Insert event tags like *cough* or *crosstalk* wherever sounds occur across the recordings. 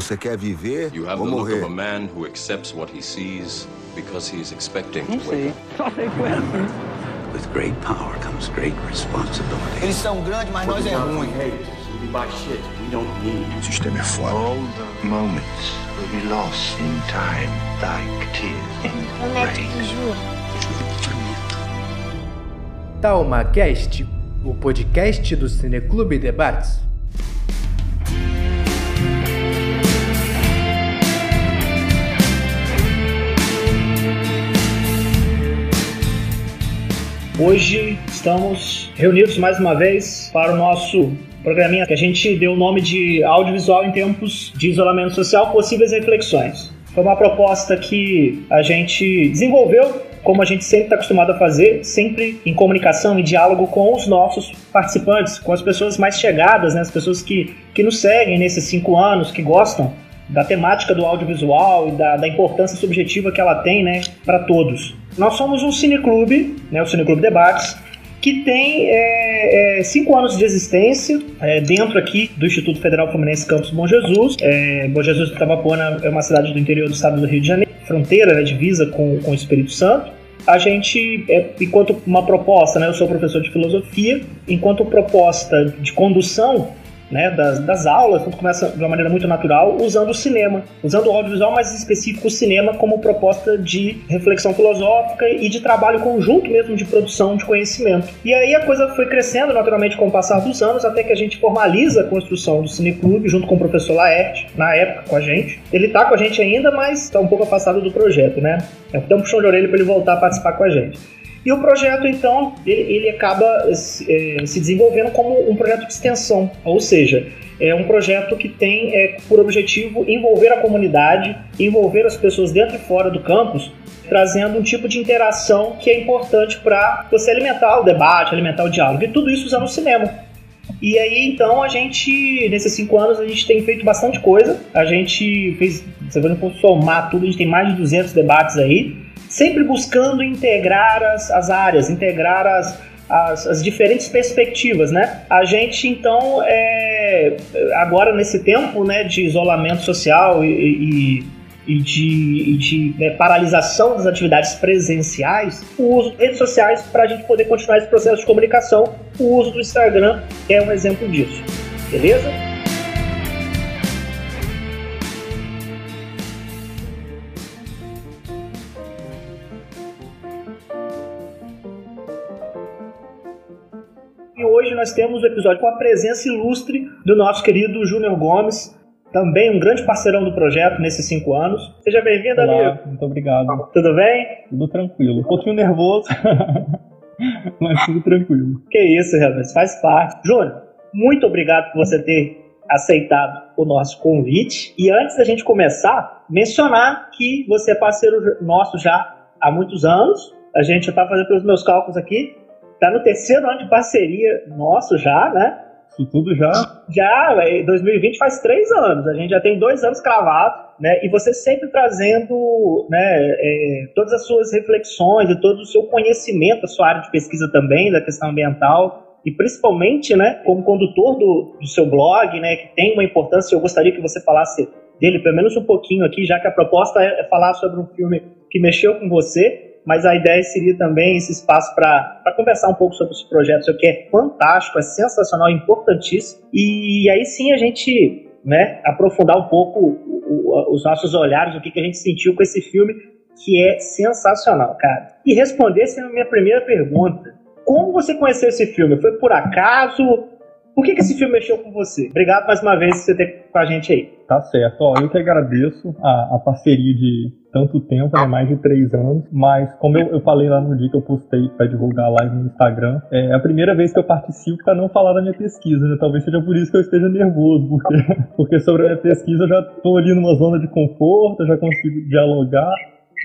Você quer viver You have ou the look morrer? of a man who accepts what he sees because he is expecting to Não wake sei. up. Só sei que foi assim. With great power comes great responsibility. Eles são grandes, mas nós é ruim. O sistema é foda. All the moments will be lost in time, like tears in rain. juro. TalmaCast, o podcast do Cineclube Debates. Hoje estamos reunidos mais uma vez para o nosso programinha que a gente deu o nome de audiovisual em tempos de isolamento social, possíveis reflexões. Foi uma proposta que a gente desenvolveu, como a gente sempre está acostumado a fazer, sempre em comunicação e diálogo com os nossos participantes, com as pessoas mais chegadas, né, as pessoas que, que nos seguem nesses cinco anos, que gostam da temática do audiovisual e da, da importância subjetiva que ela tem né, para todos. Nós somos um cineclube, né, o Cineclube Debates, que tem é, é, cinco anos de existência é, dentro aqui do Instituto Federal Fluminense Campus Bom Jesus. É, Bom Jesus do Itabapuana é uma cidade do interior do estado do Rio de Janeiro, fronteira, né, divisa com, com o Espírito Santo. A gente, é, enquanto uma proposta, né, eu sou professor de filosofia, enquanto proposta de condução né, das, das aulas, tudo começa de uma maneira muito natural, usando o cinema, usando o audiovisual, mais específico o cinema, como proposta de reflexão filosófica e de trabalho conjunto mesmo de produção de conhecimento. E aí a coisa foi crescendo naturalmente com o passar dos anos, até que a gente formaliza a construção do Cineclube junto com o professor Laerte, na época com a gente. Ele está com a gente ainda, mas está um pouco afastado do projeto, né? É um puxão de orelha para ele voltar a participar com a gente. E o projeto, então, ele, acaba se, eh, se desenvolvendo como um projeto de extensão, ou seja, é um projeto que tem é, por objetivo envolver a comunidade, envolver as pessoas dentro e fora do campus, trazendo um tipo de interação que é importante para você alimentar o debate, alimentar o diálogo, e tudo isso usando o cinema. E aí, então, a gente, nesses cinco anos, a gente tem feito bastante coisa. A gente fez, você vai somar tudo, a gente tem mais de 200 debates aí sempre buscando integrar as, as áreas, integrar as, as, as, diferentes perspectivas, né? A gente então é, agora nesse tempo, né, de isolamento social e, e, e de, e de né, paralisação das atividades presenciais, o uso de redes sociais para a gente poder continuar esse processo de comunicação, o uso do Instagram é um exemplo disso, beleza? Nós temos o episódio com a presença ilustre do nosso querido Júnior Gomes, também um grande parceirão do projeto nesses cinco anos. Seja bem-vindo, amigo. Muito obrigado. Tudo bem? Tudo tranquilo. Um pouquinho nervoso, *laughs* mas tudo tranquilo. Que isso, realmente, faz parte. Júnior, muito obrigado por você ter aceitado o nosso convite. E antes da gente começar, mencionar que você é parceiro nosso já há muitos anos. A gente está fazendo pelos meus cálculos aqui, Tá no terceiro ano de parceria nosso já, né? Isso tudo já? Já, 2020 faz três anos. A gente já tem dois anos cravados, né? E você sempre trazendo, né, é, todas as suas reflexões e todo o seu conhecimento, a sua área de pesquisa também da questão ambiental e principalmente, né, como condutor do, do seu blog, né, que tem uma importância. Eu gostaria que você falasse dele pelo menos um pouquinho aqui, já que a proposta é falar sobre um filme que mexeu com você mas a ideia seria também esse espaço para conversar um pouco sobre esse projeto, isso aqui é fantástico, é sensacional, é importantíssimo, e aí sim a gente né, aprofundar um pouco o, o, os nossos olhares, o que, que a gente sentiu com esse filme, que é sensacional, cara. E responder essa a minha primeira pergunta. Como você conheceu esse filme? Foi por acaso? Por que, que esse filme mexeu com você? Obrigado mais uma vez por você ter com a gente aí. Tá certo. Ó, eu que agradeço a, a parceria de tanto tempo, né, mais de três anos, mas como eu, eu, falei lá no dia que eu postei para divulgar a live no Instagram, é a primeira vez que eu participo para não falar da minha pesquisa, né? Talvez seja por isso que eu esteja nervoso, porque, *laughs* porque sobre a minha pesquisa eu já tô ali numa zona de conforto, eu já consigo dialogar,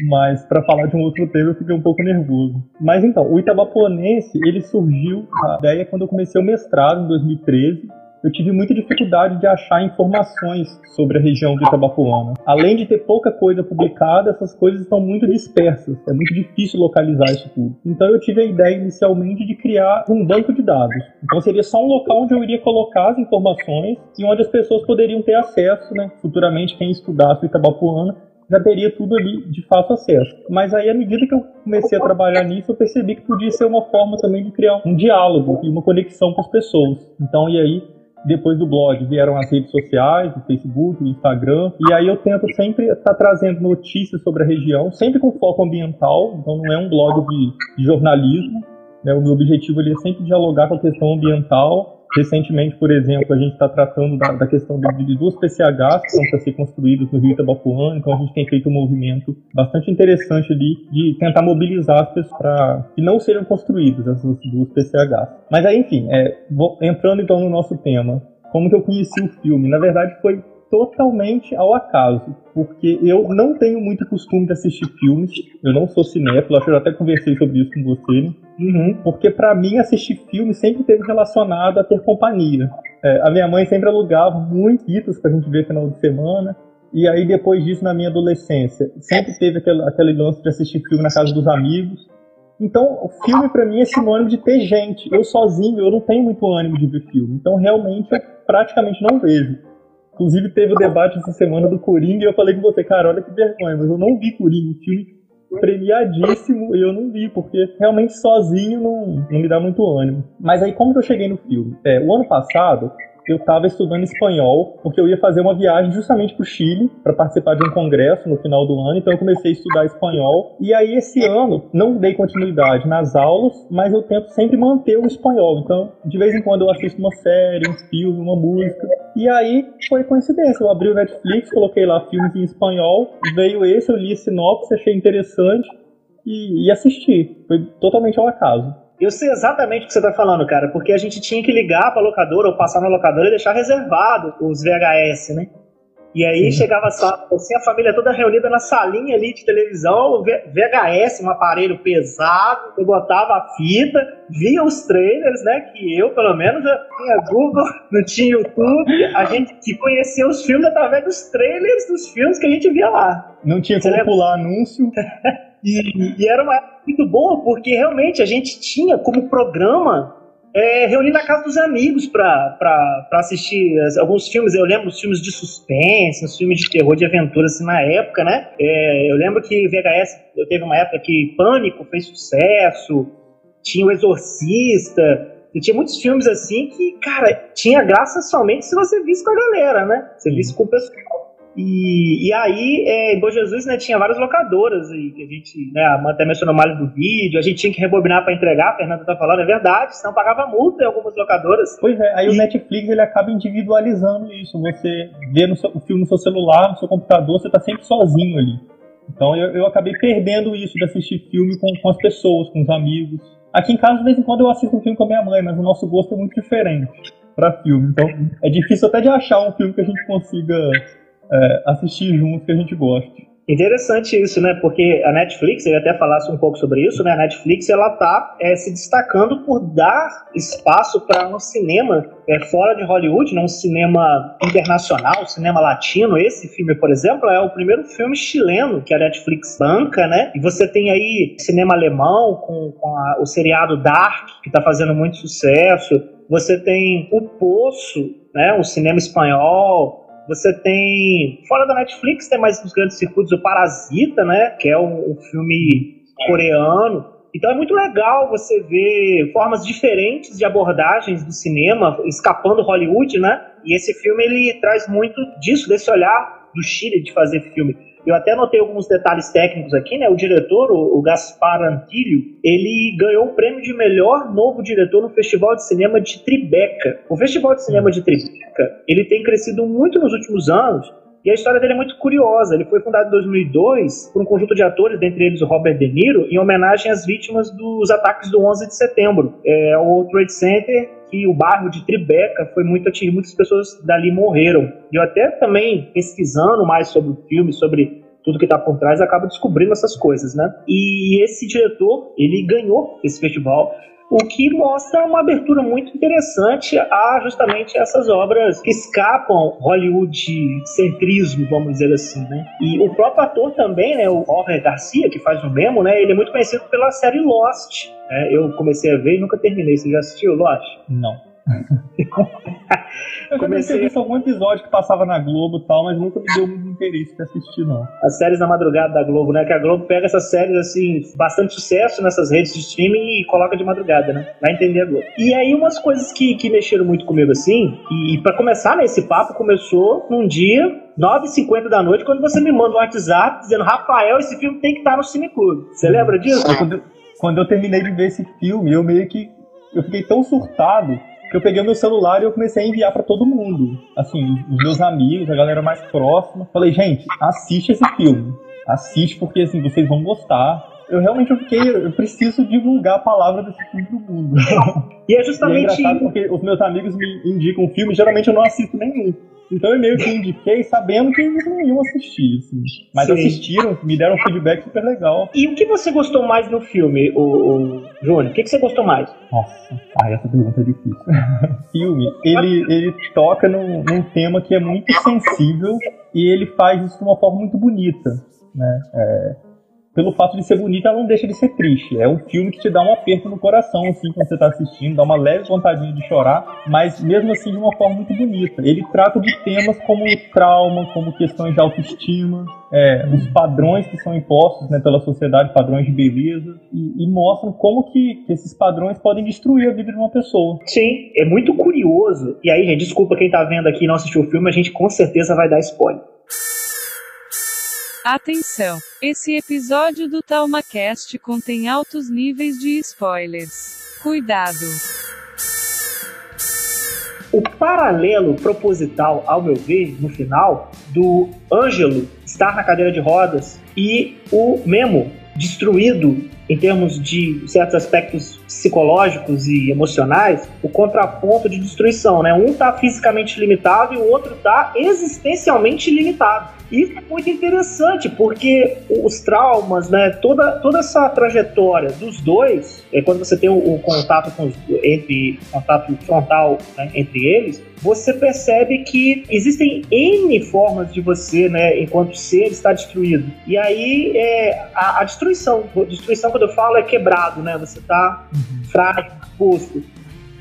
mas para falar de um outro tema eu fiquei um pouco nervoso. Mas então, o Itabapuanense, ele surgiu, a ideia quando eu comecei o mestrado em 2013, eu tive muita dificuldade de achar informações sobre a região do Itabapuana. Além de ter pouca coisa publicada, essas coisas estão muito dispersas. É muito difícil localizar isso tudo. Então eu tive a ideia inicialmente de criar um banco de dados. Então seria só um local onde eu iria colocar as informações e onde as pessoas poderiam ter acesso, né? Futuramente quem estudasse o Itabapuana já teria tudo ali de fácil acesso. Mas aí, à medida que eu comecei a trabalhar nisso, eu percebi que podia ser uma forma também de criar um diálogo e uma conexão com as pessoas. Então, e aí, depois do blog vieram as redes sociais, o Facebook, o Instagram, e aí eu tento sempre estar tá trazendo notícias sobre a região, sempre com foco ambiental, então não é um blog de, de jornalismo, né? o meu objetivo é sempre dialogar com a questão ambiental Recentemente, por exemplo, a gente está tratando da, da, questão de, de duas PCHs que estão para ser construídas no Rio Itabapuã, então a gente tem feito um movimento bastante interessante ali de tentar mobilizar as pessoas para que não sejam construídas essas duas PCHs. Mas aí, enfim, é, vou, entrando então no nosso tema, como que eu conheci o filme? Na verdade, foi totalmente ao acaso, porque eu não tenho muito costume de assistir filmes, eu não sou cinéfilo, acho que eu até conversei sobre isso com você, né? uhum. porque para mim assistir filme sempre teve relacionado a ter companhia. É, a minha mãe sempre alugava muitos itos pra gente ver final de semana, e aí depois disso, na minha adolescência, sempre teve aquele, aquele lance de assistir filme na casa dos amigos, então, o filme para mim é sinônimo de ter gente. Eu sozinho, eu não tenho muito ânimo de ver filme. Então, realmente, eu praticamente não vejo. Inclusive teve o debate essa semana do Coringa e eu falei com você, cara, olha que vergonha, mas eu não vi Coringa, um filme premiadíssimo e eu não vi, porque realmente sozinho não, não me dá muito ânimo. Mas aí como que eu cheguei no filme? É, o ano passado eu estava estudando espanhol, porque eu ia fazer uma viagem justamente para o Chile, para participar de um congresso no final do ano, então eu comecei a estudar espanhol. E aí, esse ano, não dei continuidade nas aulas, mas eu tento sempre manter o espanhol. Então, de vez em quando eu assisto uma série, um filme, uma música. E aí, foi coincidência, eu abri o Netflix, coloquei lá filmes em espanhol, veio esse, eu li a sinopse, achei interessante e, e assisti. Foi totalmente ao acaso. Eu sei exatamente o que você está falando, cara, porque a gente tinha que ligar para locadora ou passar na locadora e deixar reservado os VHS, né? E aí Sim. chegava assim, a família toda reunida na salinha ali de televisão, VHS, um aparelho pesado, eu botava a fita, via os trailers, né? Que eu, pelo menos, já tinha Google, *laughs* não tinha YouTube, a gente que conhecia os filmes através dos trailers dos filmes que a gente via lá. Não tinha como pular anúncio. *laughs* e, e era uma época muito boa, porque realmente a gente tinha como programa é, reunir na casa dos amigos para assistir alguns filmes. Eu lembro os filmes de suspense, os filmes de terror, de aventura, assim, na época, né? É, eu lembro que VHS, eu teve uma época que Pânico fez sucesso, tinha O Exorcista, e tinha muitos filmes assim que, cara, tinha graça somente se você visse com a galera, né? Você visse com o pessoal. E, e aí, é, em Bom Jesus, né, tinha várias locadoras, e que a gente, né, até mencionou mais do vídeo, a gente tinha que rebobinar para entregar, a Fernanda tá falando, é verdade, senão pagava multa em algumas locadoras. Pois é, aí e... o Netflix ele acaba individualizando isso, você vê no seu, o filme no seu celular, no seu computador, você tá sempre sozinho ali. Então eu, eu acabei perdendo isso de assistir filme com, com as pessoas, com os amigos. Aqui em casa, de vez em quando, eu assisto um filme com a minha mãe, mas o nosso gosto é muito diferente para filme. Então é difícil até de achar um filme que a gente consiga é, assistir junto que a gente goste. Interessante isso, né? Porque a Netflix, eu até falasse um pouco sobre isso, né? A Netflix ela tá é, se destacando por dar espaço para um cinema é, fora de Hollywood, né? um cinema internacional, um cinema latino. Esse filme, por exemplo, é o primeiro filme chileno que a Netflix banca, né? E você tem aí cinema alemão com, com a, o seriado Dark, que está fazendo muito sucesso. Você tem O Poço, né? O cinema espanhol. Você tem, fora da Netflix, tem mais uns grandes circuitos, o Parasita, né? Que é um, um filme coreano. Então é muito legal você ver formas diferentes de abordagens do cinema, escapando Hollywood, né? E esse filme ele traz muito disso, desse olhar do Chile de fazer filme. Eu até anotei alguns detalhes técnicos aqui, né? O diretor, o, Gaspar Antilho, ele ganhou o prêmio de melhor novo diretor no Festival de Cinema de Tribeca. O Festival de Cinema de Tribeca, ele tem crescido muito nos últimos anos e a história dele é muito curiosa. Ele foi fundado em 2002 por um conjunto de atores, dentre eles o Robert De Niro, em homenagem às vítimas dos ataques do 11 de setembro. É, o Trade Center, que o bairro de Tribeca foi muito atingido, muitas pessoas dali morreram. E eu até também pesquisando mais sobre o filme, sobre tudo que está por trás, acaba descobrindo essas coisas, né? E esse diretor, ele ganhou esse festival o que mostra uma abertura muito interessante a justamente essas obras que escapam Hollywood centrismo, vamos dizer assim, né? E o próprio ator também, né, o Jorge Garcia, que faz o Memo, né, ele é muito conhecido pela série Lost. Né? Eu comecei a ver e nunca terminei. Você já assistiu Lost? Não. Eu comecei a ver algum episódio que passava na Globo e tal, mas nunca me deu muito interesse de assistir, não. As séries da madrugada da Globo, né? Que a Globo pega essas séries, assim, bastante sucesso nessas redes de streaming e coloca de madrugada, né? Vai entender a Globo. E aí, umas coisas que, que mexeram muito comigo, assim, e, e para começar, né, esse papo começou num dia 9h50 da noite, quando você me manda um WhatsApp dizendo, Rafael, esse filme tem que estar no Cineclube. Você lembra disso? Quando, quando eu terminei de ver esse filme, eu meio que eu fiquei tão surtado que eu peguei o meu celular e eu comecei a enviar para todo mundo. Assim, os meus amigos, a galera mais próxima. Falei, gente, assiste esse filme. Assiste porque assim, vocês vão gostar. Eu realmente eu fiquei, eu preciso divulgar a palavra desse filme pro mundo. E é justamente. E é porque os meus amigos me indicam filme, geralmente eu não assisto nenhum. Então eu meio que indiquei sabendo que eles não iam assistir, assim. Mas Sim. assistiram, me deram um feedback super legal. E o que você gostou mais no filme, o, o Júnior? O que, que você gostou mais? Nossa, ai, essa pergunta é difícil. *laughs* filme, ele, ele toca num, num tema que é muito sensível e ele faz isso de uma forma muito bonita. Né? É, pelo fato de ser bonita, ela não deixa de ser triste. É um filme que te dá um aperto no coração, assim, quando você está assistindo, dá uma leve vontade de chorar, mas mesmo assim de uma forma muito bonita. Ele trata de temas como trauma, como questões de autoestima, é, os padrões que são impostos né, pela sociedade, padrões de beleza, e, e mostram como que, que, esses padrões podem destruir a vida de uma pessoa. Sim, é muito curioso. E aí, gente, desculpa quem está vendo aqui e não assistiu o filme, a gente com certeza vai dar spoiler. Atenção! Esse episódio do TalmaCast contém altos níveis de spoilers. Cuidado! O paralelo proposital, ao meu ver, no final, do Ângelo estar na cadeira de rodas e o Memo destruído em termos de certos aspectos psicológicos e emocionais, o contraponto de destruição, né? Um está fisicamente limitado e o outro está existencialmente limitado. Isso é muito interessante, porque os traumas, né, toda, toda essa trajetória dos dois, é quando você tem o, o contato com os, entre contato frontal né, entre eles, você percebe que existem N formas de você, né, enquanto ser, estar destruído. E aí é, a, a destruição, destruição quando eu falo é quebrado, né? Você está uhum. frágil, exposto.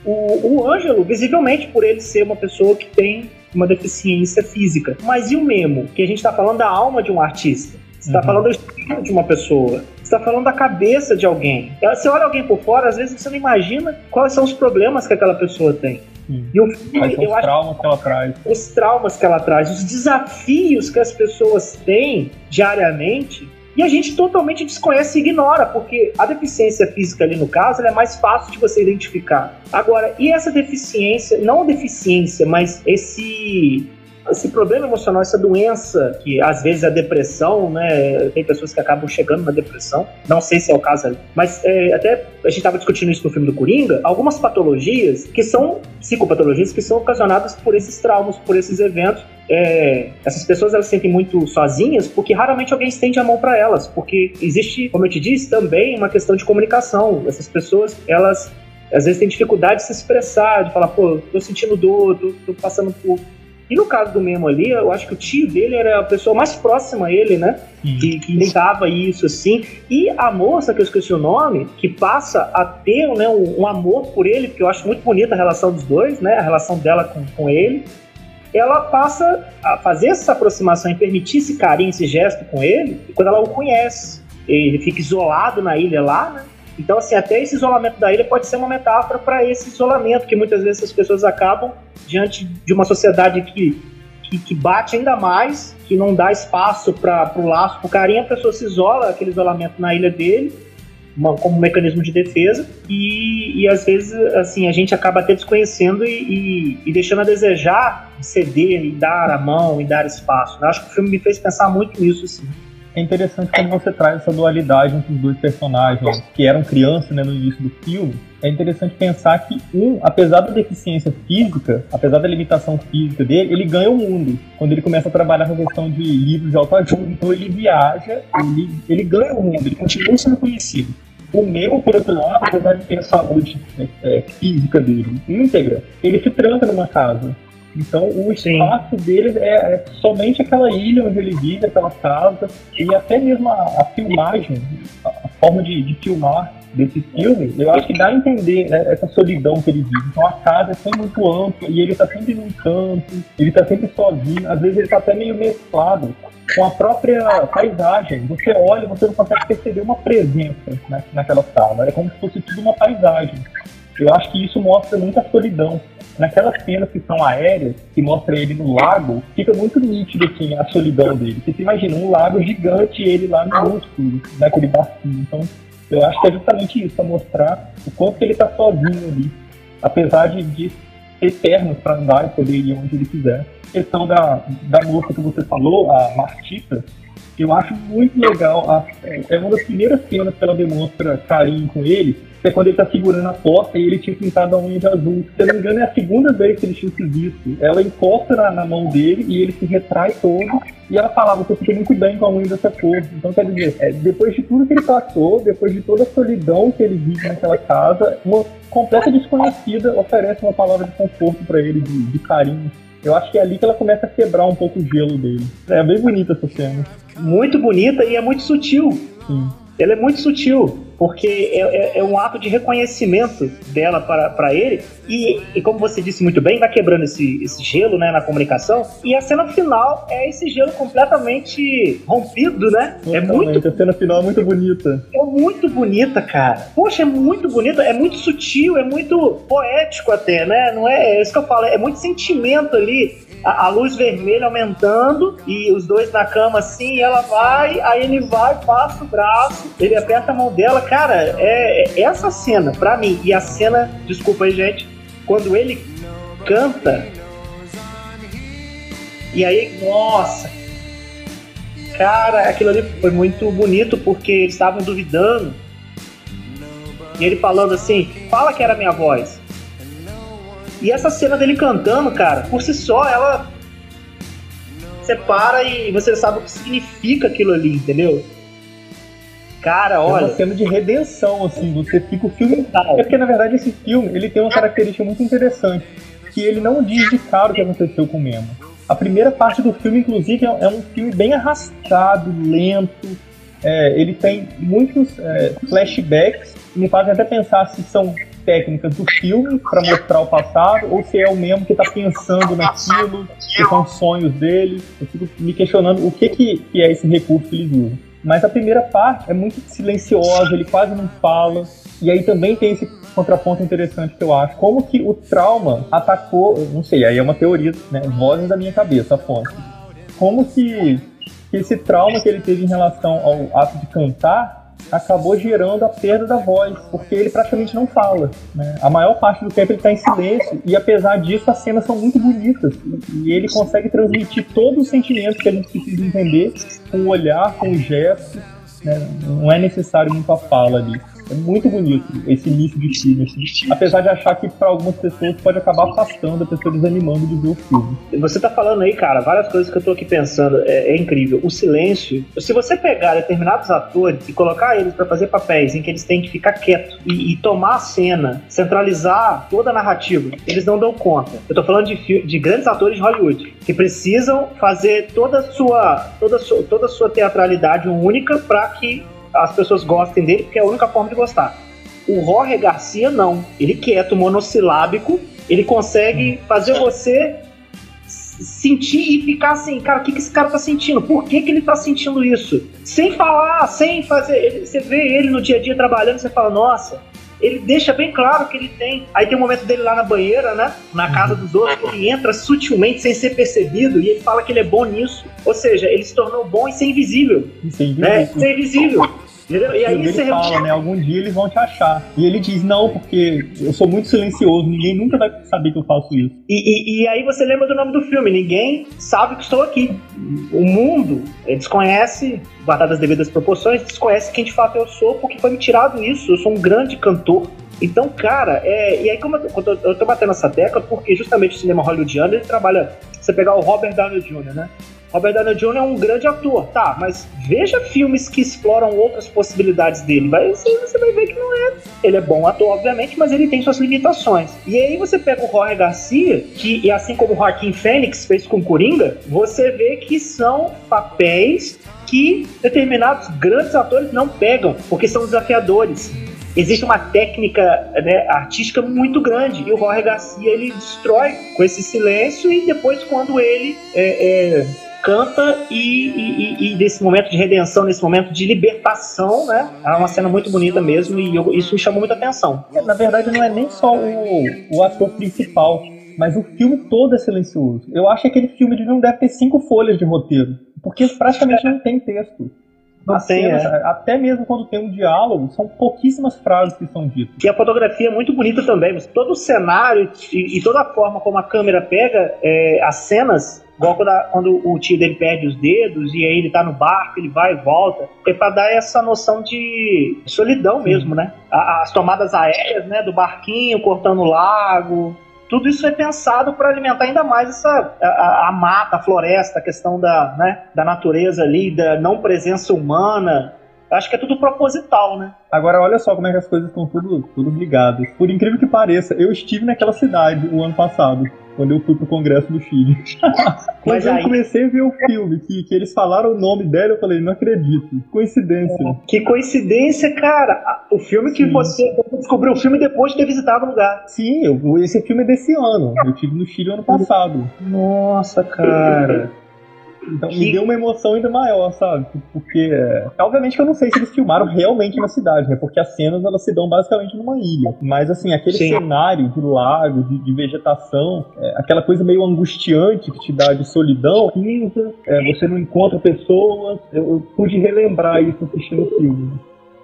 O, o Ângelo, visivelmente, por ele ser uma pessoa que tem uma deficiência física. Mas e o Memo? Que a gente está falando da alma de um artista. Você está uhum. falando do espírito de uma pessoa. Você está falando da cabeça de alguém. Você olha alguém por fora, às vezes você não imagina quais são os problemas que aquela pessoa tem. Sim. E o filme, eu os traumas que ela traz. Os traumas que ela traz, os desafios que as pessoas têm diariamente e a gente totalmente desconhece e ignora, porque a deficiência física ali no caso é mais fácil de você identificar. Agora, e essa deficiência, não deficiência, mas esse esse problema emocional, essa doença, que às vezes é a depressão, né? Tem pessoas que acabam chegando na depressão, não sei se é o caso ali, mas é, até a gente estava discutindo isso no filme do Coringa, algumas patologias que são psicopatologias que são ocasionadas por esses traumas, por esses eventos, é, essas pessoas elas se sentem muito sozinhas porque raramente alguém estende a mão para elas, porque existe, como eu te disse, também uma questão de comunicação. Essas pessoas, elas às vezes têm dificuldade de se expressar, de falar, pô, tô sentindo dor, tô, tô passando por. E no caso do Memo ali, eu acho que o tio dele era a pessoa mais próxima a ele, né? Que, que tentava isso, assim. E a moça, que eu esqueci o nome, que passa a ter né, um, um amor por ele, porque eu acho muito bonita a relação dos dois, né? A relação dela com, com ele ela passa a fazer essa aproximação e permitir esse carinho, esse gesto com ele, quando ela o conhece. Ele fica isolado na ilha lá, né? Então, assim, até esse isolamento da ilha pode ser uma metáfora para esse isolamento que muitas vezes as pessoas acabam diante de uma sociedade que, que, que bate ainda mais, que não dá espaço para o laço, para o carinho, a pessoa se isola, aquele isolamento na ilha dele, uma, como um mecanismo de defesa e, e às vezes assim a gente acaba até desconhecendo e, e, e, deixando a desejar ceder e dar a mão e dar espaço. Eu acho que o filme me fez pensar muito nisso assim. É interessante quando você traz essa dualidade entre os dois personagens que eram crianças né, no início do filme. É interessante pensar que um, apesar da deficiência física, apesar da limitação física dele, ele ganha o mundo. Quando ele começa a trabalhar com a questão de livros de autoajuda, então ele viaja, ele, ele ganha o mundo, ele continua sendo conhecido. O meu, por outro lado, apesar de ter a saúde né, é, física dele íntegra, ele se tranca numa casa. Então o espaço dele é, é, somente aquela ilha onde ele vive, aquela casa, e até mesmo a, a filmagem, a, a forma de, de, filmar desse filme, eu acho que dá a entender né, essa solidão que ele vive. Então a casa é sempre muito ampla e ele está sempre num canto, ele está sempre sozinho, às vezes ele está até meio mesclado com a própria paisagem. Você olha, você não consegue perceber uma presença né, naquela sala. É como se fosse tudo uma paisagem. Eu acho que isso mostra muita solidão. Naquelas cenas que são aéreas, que mostra ele no lago, fica muito nítido assim, a solidão dele. Você imagina um lago gigante ele lá minúsculo, naquele barquinho. Então, eu acho que é justamente isso, para mostrar o quanto que ele está sozinho ali. Apesar de, de ter pernas para andar e poder ir onde ele quiser questão da, da moça que você falou, a Martita, eu acho muito legal. A, é uma das primeiras cenas que ela demonstra carinho com ele, é quando ele tá segurando a porta e ele tinha pintado a unha de azul. Se eu não me engano, é a segunda vez que ele tinha se visto. Ela encosta na, na, mão dele e ele se retrai todo. E ela falava, você fica muito bem com a unha dessa cor. Então, quer dizer, é, depois de tudo que ele passou, depois de toda a solidão que ele vive naquela casa, uma completa desconhecida oferece uma palavra de conforto para ele, de, de carinho. Eu acho que é ali que ela começa a quebrar um pouco o gelo dele. É bem bonita essa cena. Muito bonita e é muito sutil. Sim. Ela é muito sutil porque é, é, é, um ato de reconhecimento dela para, ele, e, e, como você disse muito bem, vai quebrando esse, esse gelo né, na comunicação, e a cena final é esse gelo completamente rompido, né? é muito. A cena final é muito bonita. É muito bonita, cara. Poxa, é muito bonita, é muito sutil, é muito poético até, né? Não é, é isso que eu falo, é muito sentimento ali a, a, luz vermelha aumentando e os dois na cama assim, ela vai, aí ele vai, passa o braço, ele aperta a mão dela, cara, é, é essa cena, pra mim, e a cena, desculpa aí, gente, quando ele canta, e aí, nossa, cara, aquilo ali foi muito bonito porque eles estavam duvidando. E ele falando assim: fala que era minha voz. E essa cena dele cantando, cara, por si só, ela. Você para e você sabe o que significa aquilo ali, entendeu? Cara, olha. É uma cena de redenção, assim, você fica o filme. É porque, na verdade, esse filme ele tem uma característica muito interessante. Que ele não diz de cara o que aconteceu com o Memo. A primeira parte do filme, inclusive, é um filme bem arrastado, lento. É, ele tem muitos é, flashbacks, me fazem até pensar se são técnicas do filme para mostrar o passado, ou se é o mesmo que está pensando naquilo, que são sonhos dele. Eu fico me questionando o que, que, que é esse recurso que eles usam. Mas a primeira parte é muito silenciosa, ele quase não fala. E aí também tem esse contraponto interessante que eu acho. Como que o trauma atacou, não sei, aí é uma teoria, né? Vozes da minha cabeça, a fonte. Como que, que esse trauma que ele teve em relação ao ato de cantar acabou gerando a perda da voz, porque ele praticamente não fala. Né? A maior parte do tempo ele está em silêncio, e apesar disso, as cenas são muito bonitas, e ele consegue transmitir todos os sentimentos que a gente precisa entender com o olhar, com o gesto. Né? Não é necessário muito a fala ali. É muito bonito esse início de filme. Apesar de achar que para algumas pessoas pode acabar afastando a pessoa desanimando de ver o filme. Você tá falando aí, cara, várias coisas que eu tô aqui pensando. É, é incrível. O silêncio. Se você pegar determinados atores e colocar eles para fazer papéis em que eles têm que ficar quietos e, e, tomar a cena, centralizar toda a narrativa, eles não dão conta. Eu tô falando de, de grandes atores de Hollywood que precisam fazer toda a sua, toda a sua, toda a sua teatralidade única para que as pessoas gostem dele, porque é a única forma de gostar. O Jorge Garcia não. Ele quieto, monossilábico, ele consegue fazer você sentir e ficar assim, cara, o que, que esse cara tá sentindo? Por que, que ele tá sentindo isso? Sem falar, sem fazer. você vê ele no dia a dia trabalhando, você fala, nossa, ele deixa bem claro que ele tem. Aí tem um momento dele lá na banheira, né? Na casa dos outros, ele entra sutilmente sem ser percebido e ele fala que ele é bom nisso. Ou seja, ele se tornou bom em ser invisível. Em ser invisível. Né? Ser invisível. E aí ele você fala, né? Algum dia eles vão te achar. E ele diz, não, porque eu sou muito silencioso, ninguém nunca vai saber que eu faço isso. E, e, e aí você lembra do nome do filme, ninguém sabe que estou aqui. O mundo desconhece, guardadas as devidas proporções, desconhece quem de fato eu sou, porque foi me tirado isso. Eu sou um grande cantor. Então, cara, é, e aí como eu, eu, eu tô batendo essa tecla, porque justamente o cinema hollywoodiano, ele trabalha, você pegar o Robert Downey Jr., né? Robert Downey Jr. é um grande ator, tá, mas veja filmes que exploram outras possibilidades dele. Vai, assim, você vai ver que não é. Ele é bom ator, obviamente, mas ele tem suas limitações. E aí você pega o Jorge Garcia, que, e assim como o Joaquim Fênix fez com Coringa, você vê que são papéis que determinados grandes atores não pegam, porque são desafiadores existe uma técnica né, artística muito grande e o Jorge Garcia ele destrói com esse silêncio e depois quando ele é, é, canta e, e, e, nesse momento de redenção, nesse momento de libertação, né? É uma cena muito bonita mesmo e eu, isso me chamou muita atenção. É, na verdade, não é nem só o, o ator principal, mas o filme todo é silencioso. Eu acho que aquele filme não deve ter cinco folhas de roteiro, porque praticamente não tem texto. Não tem, é. Até mesmo quando tem um diálogo, são pouquíssimas frases que são ditas. E a fotografia é muito bonita também. Todo o cenário e, e toda a forma como a câmera pega é, as cenas Igual quando, a, quando, o tio dele perde os dedos e aí ele tá no barco, ele vai e volta. É pra dar essa noção de solidão mesmo, né? As tomadas aéreas, né? Do barquinho cortando o lago tudo isso foi pensado para alimentar ainda mais essa a, a, mata, a floresta, a questão da, né, da natureza ali, da não presença humana. Acho que é tudo proposital, né? Agora, olha só como é que as coisas estão tudo, tudo ligadas. Por incrível que pareça, eu estive naquela cidade o ano passado quando eu fui pro Congresso do Chile. *laughs* Mas eu comecei a ver o filme, que, que eles falaram o nome dela, eu falei, não acredito. Coincidência. É, que coincidência, cara. O filme que você, descobriu o filme depois de ter visitado o lugar. Sim, eu, esse filme é desse ano. Eu tive no Chile ano passado. Nossa, cara. Então que... me deu uma emoção ainda maior, sabe? Porque, obviamente que eu não sei se eles filmaram realmente na cidade, né? Porque as cenas elas se dão basicamente numa ilha. Mas, assim, aquele Sim. cenário de lago, de, de vegetação, é, aquela coisa meio angustiante que te dá de solidão, é, você não encontra pessoas. Eu, eu pude relembrar isso assistindo o filme.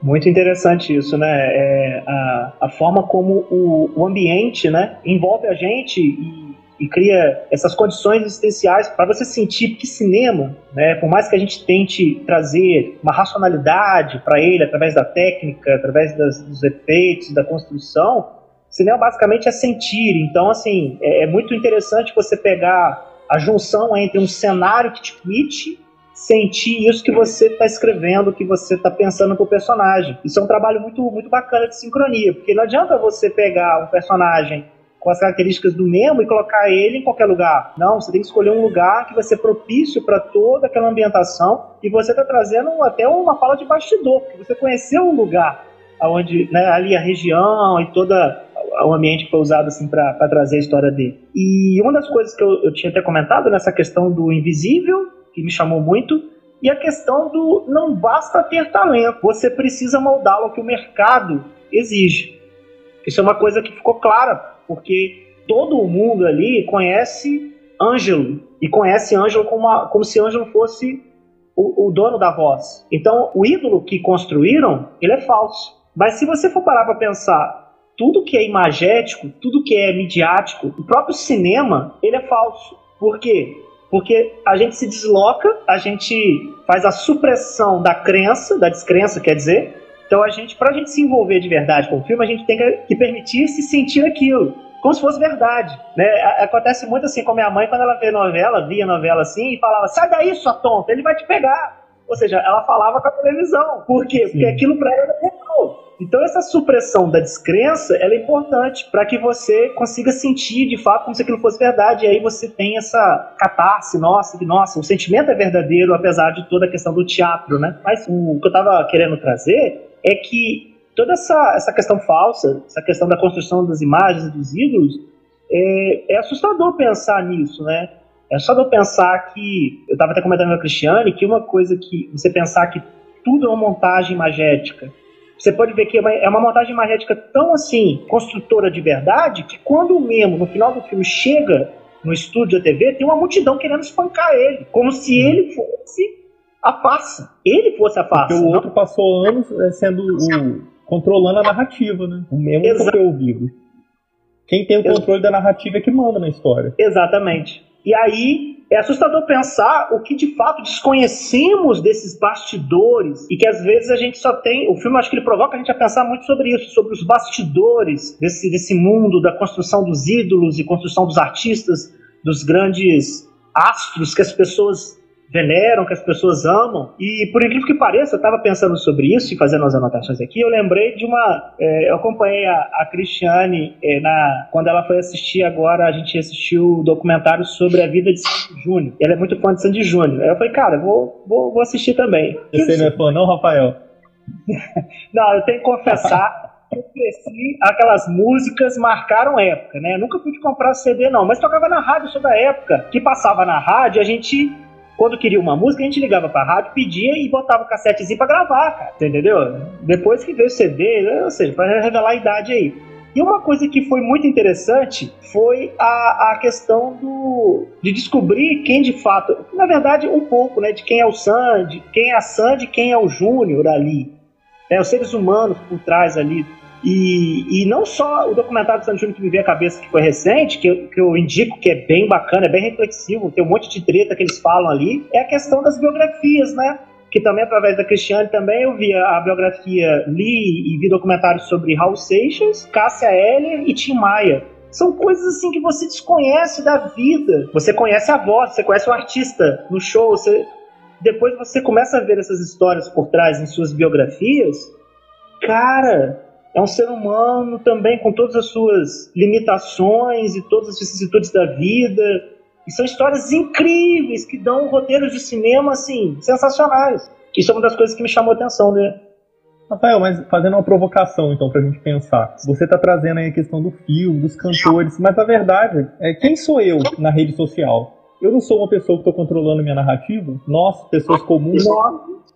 Muito interessante isso, né? É, a, a forma como o, o ambiente né, envolve a gente e e cria essas condições existenciais para você sentir que cinema, né, por mais que a gente tente trazer uma racionalidade para ele através da técnica, através das, dos efeitos, da construção, cinema basicamente é sentir. Então, assim, é, é muito interessante você pegar a junção entre um cenário que te permite sentir isso que você está escrevendo, que você está pensando com o personagem. Isso é um trabalho muito, muito bacana de sincronia, porque não adianta você pegar um personagem com as características do Nemo e colocar ele em qualquer lugar. Não, você tem que escolher um lugar que vai ser propício para toda aquela ambientação e você está trazendo até uma fala de bastidor, porque você conheceu o lugar onde né, ali a região e toda o ambiente que foi usado assim para trazer a história dele. E uma das coisas que eu, eu tinha até comentado nessa questão do invisível, que me chamou muito, e a questão do não basta ter talento, você precisa moldá-lo ao que o mercado exige. Isso é uma coisa que ficou clara porque todo mundo ali conhece Ângelo e conhece Ângelo como, como se Ângelo fosse o, o, dono da voz. Então, o ídolo que construíram, ele é falso. Mas se você for parar para pensar, tudo que é imagético, tudo que é midiático, o próprio cinema, ele é falso. Por quê? Porque a gente se desloca, a gente faz a supressão da crença, da descrença, quer dizer, então a gente, pra gente se envolver de verdade com o filme, a gente tem que, permitir se sentir aquilo. Como se fosse verdade. Né? Acontece muito assim com a minha mãe quando ela vê novela, via novela assim, e falava: sai daí, sua tonta, ele vai te pegar. Ou seja, ela falava com a televisão. Por quê? Sim. Porque aquilo pra ela era. Então essa supressão da descrença ela é importante para que você consiga sentir de fato como se aquilo fosse verdade. E aí você tem essa catarse, nossa, que nossa, o sentimento é verdadeiro, apesar de toda a questão do teatro, né? Mas o que eu estava querendo trazer é que toda essa, essa questão falsa, essa questão da construção das imagens e dos ídolos, é, é assustador pensar nisso, né? É assustador pensar que, eu estava até comentando com a Cristiane, que uma coisa que você pensar que tudo é uma montagem magética. Você pode ver que é uma, é uma montagem magética tão assim, construtora de verdade, que quando o Memo, no final do filme, chega no estúdio da TV, tem uma multidão querendo espancar ele, como se ele fosse a farsa. Ele fosse a farsa. Porque o outro passou anos é, sendo o, controlando a narrativa, né? O mesmo Exato. foi ouvido. Quem tem o controle da narrativa é que manda na história. Exatamente. E aí é assustador pensar o que de fato desconhecemos desses bastidores e que às vezes a gente só tem. O filme acho que ele provoca a gente a pensar muito sobre isso, sobre os bastidores desse, desse mundo da construção dos ídolos e construção dos artistas, dos grandes astros que as pessoas veneram, que as pessoas amam. E por incrível que pareça, eu estava pensando sobre isso e fazendo as anotações aqui, eu lembrei de uma. É, eu acompanhei a, a Cristiane é, na, quando ela foi assistir agora, a gente assistiu o documentário sobre a vida de Sandy Júnior. Ela é muito fã de Sandy Júnior. Aí eu falei, cara, vou, vou, vou assistir também. Você não é fã, não, Rafael? *laughs* não, eu tenho que confessar eu cresci, aquelas músicas marcaram época, né? Eu nunca fui de comprar CD, não, mas tocava na rádio toda época. Que passava na rádio, a gente, quando queria uma música, a gente ligava pra rádio, pedia e botava o cassetezinho pra gravar, cara. Entendeu? Depois que veio o CD, ou seja, pra revelar a idade aí. E uma coisa que foi muito interessante foi a, a questão do, de descobrir quem de fato, na verdade, um pouco, né, de quem é o Sandy, quem é a Sandy, quem é o Júnior ali. É, os seres humanos por trás ali e, e não só o documentário do Sandy Júnior que me veio à cabeça, que foi recente, que eu, que eu indico que é bem bacana, é bem reflexivo, tem um monte de treta que eles falam ali, é a questão das biografias, né? Que também, através da Cristiane, também eu vi a biografia, li e vi documentários sobre Raul Seixas, Cássia Eller e Tim Maia. São coisas assim que você desconhece da vida. Você conhece a voz, você conhece o artista no show, você... depois você começa a ver essas histórias por trás em suas biografias. Cara, é um ser humano também com todas as suas limitações e todas as vicissitudes da vida. E são histórias incríveis que dão roteiros de cinema assim sensacionais. Isso é uma das coisas que me chamou a atenção, né? Rafael, mas fazendo uma provocação então pra gente pensar. Você tá trazendo aí a questão do filme, dos cantores, mas a verdade é quem sou eu na rede social? Eu não sou uma pessoa que estou controlando minha narrativa. Nós, pessoas comuns,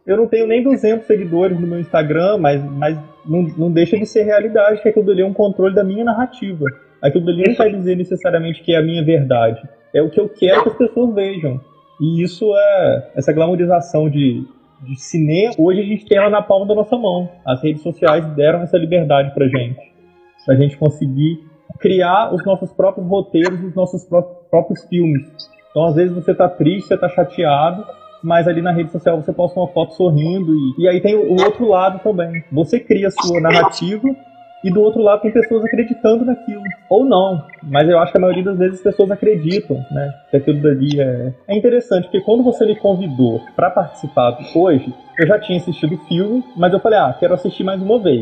eu não tenho nem 200 seguidores no meu Instagram, mas, mas não, não deixa de ser realidade que aquilo ali é um controle da minha narrativa. Aquilo ali não quer dizer necessariamente que é a minha verdade. É o que eu quero que as pessoas vejam. E isso é essa glamorização de, de cinema. Hoje a gente tem ela na palma da nossa mão. As redes sociais deram essa liberdade pra gente. Pra gente conseguir criar os nossos próprios roteiros, os nossos próprios filmes. Então, às vezes, você tá triste, você tá chateado, mas ali na rede social você posta uma foto sorrindo e, e aí tem o, outro lado também. Você cria a sua narrativa e do outro lado tem pessoas acreditando naquilo. Ou não, mas eu acho que a maioria das vezes as pessoas acreditam, né? Que aquilo dali é. É interessante, porque quando você me convidou para participar hoje, eu já tinha assistido o filme, mas eu falei, ah, quero assistir mais uma vez.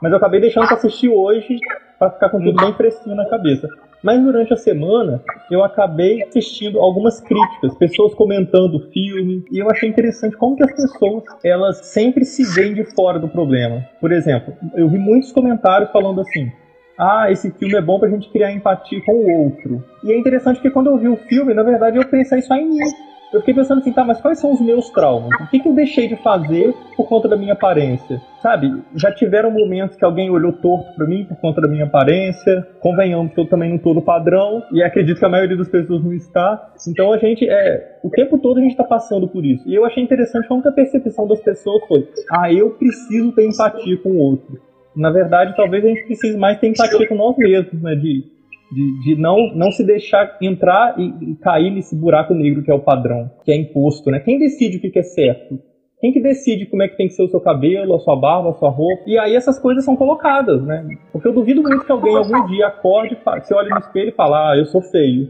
Mas eu acabei deixando para assistir hoje para ficar com tudo bem fresquinho na cabeça. Mas durante a semana eu acabei assistindo algumas críticas, pessoas comentando o filme, e eu achei interessante como que as pessoas elas sempre se veem de fora do problema. Por exemplo, eu vi muitos comentários falando assim: ah, esse filme é bom pra gente criar empatia com o outro. E é interessante que quando eu vi o filme, na verdade eu pensei só em mim eu fiquei pensando assim, tá, mas quais são os meus traumas? O que, que eu deixei de fazer por conta da minha aparência? Sabe, já tiveram momentos que alguém olhou torto para mim por conta da minha aparência. Convenhamos que eu também não tô no padrão e acredito que a maioria das pessoas não está. Então a gente é, o tempo todo a gente tá passando por isso. E eu achei interessante como que a percepção das pessoas foi: "Ah, eu preciso ter empatia com o outro". Na verdade, talvez a gente precise mais ter empatia com nós mesmos, né, de de, de não, não se deixar entrar e, e, cair nesse buraco negro que é o padrão, que é imposto, né? Quem decide o que, que é certo? Quem que decide como é que tem que ser o seu cabelo, a sua barba, a sua roupa? E aí essas coisas são colocadas, né? Porque eu duvido muito que alguém algum dia acorde, se olhe no espelho e fale, ah, eu sou feio.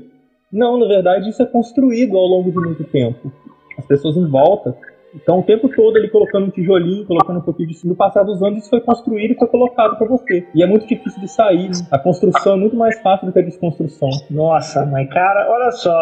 Não, na verdade isso é construído ao longo de muito tempo. As pessoas em volta então, o tempo todo ele colocando um tijolinho, colocando um pouquinho de No passar dos anos, isso foi construído e foi colocado para você. E é muito difícil de sair. Né? A construção é muito mais fácil do que a desconstrução. Nossa, mas cara, olha só.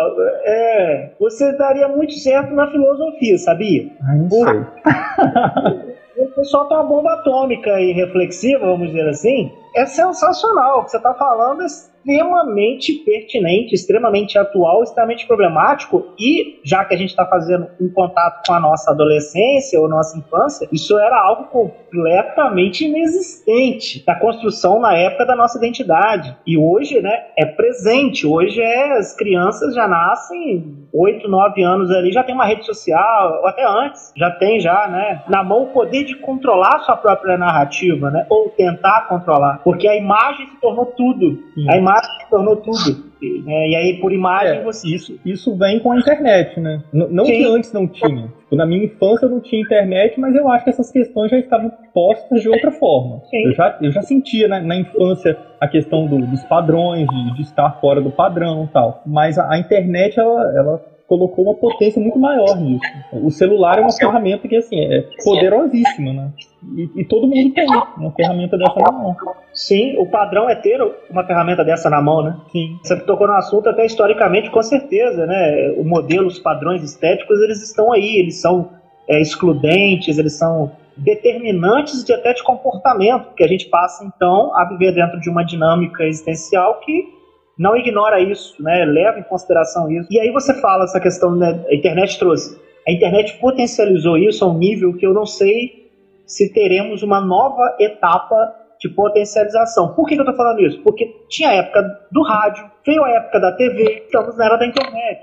É, você daria muito certo na filosofia, sabia? Ah, não sei. *laughs* o pessoal tem uma bomba atômica e reflexiva, vamos dizer assim. É sensacional. O que você está falando é extremamente pertinente, extremamente atual, extremamente problemático e já que a gente está fazendo um contato com a nossa adolescência ou nossa infância, isso era algo completamente inexistente na construção na época da nossa identidade e hoje, né, é presente. Hoje é as crianças já nascem 8, 9 anos ali, já tem uma rede social, ou até antes, já tem já, né, na mão o poder de controlar sua própria narrativa, né, ou tentar controlar, porque a imagem se tornou tudo. A imagem imagem se tornou tudo. Né? E aí, por imagem, é, você. Isso, isso vem com a internet, né? N não Sim. que antes não tinha. Tipo, na minha infância não tinha internet, mas eu acho que essas questões já estavam postas de outra forma. Eu já, eu já sentia né, na infância a questão do, dos padrões, de, de, estar fora do padrão e tal. Mas a, a internet, ela, ela colocou uma potência muito maior nisso. O celular é uma ferramenta que assim é poderosíssima, né? E, e todo mundo tem uma ferramenta dessa na mão. Sim, o padrão é ter uma ferramenta dessa na mão, né? Sim. Você tocou no assunto até historicamente, com certeza, né? O modelo, os padrões estéticos, eles estão aí, eles são é, excludentes, eles são determinantes de até de comportamento, que a gente passa então a viver dentro de uma dinâmica existencial que não ignora isso, né? leva em consideração isso. E aí você fala essa questão, né? a internet trouxe. A internet potencializou isso a um nível que eu não sei se teremos uma nova etapa de potencialização. Por que, eu estou falando isso? Porque tinha a época do rádio, veio a época da TV, estamos na era da internet.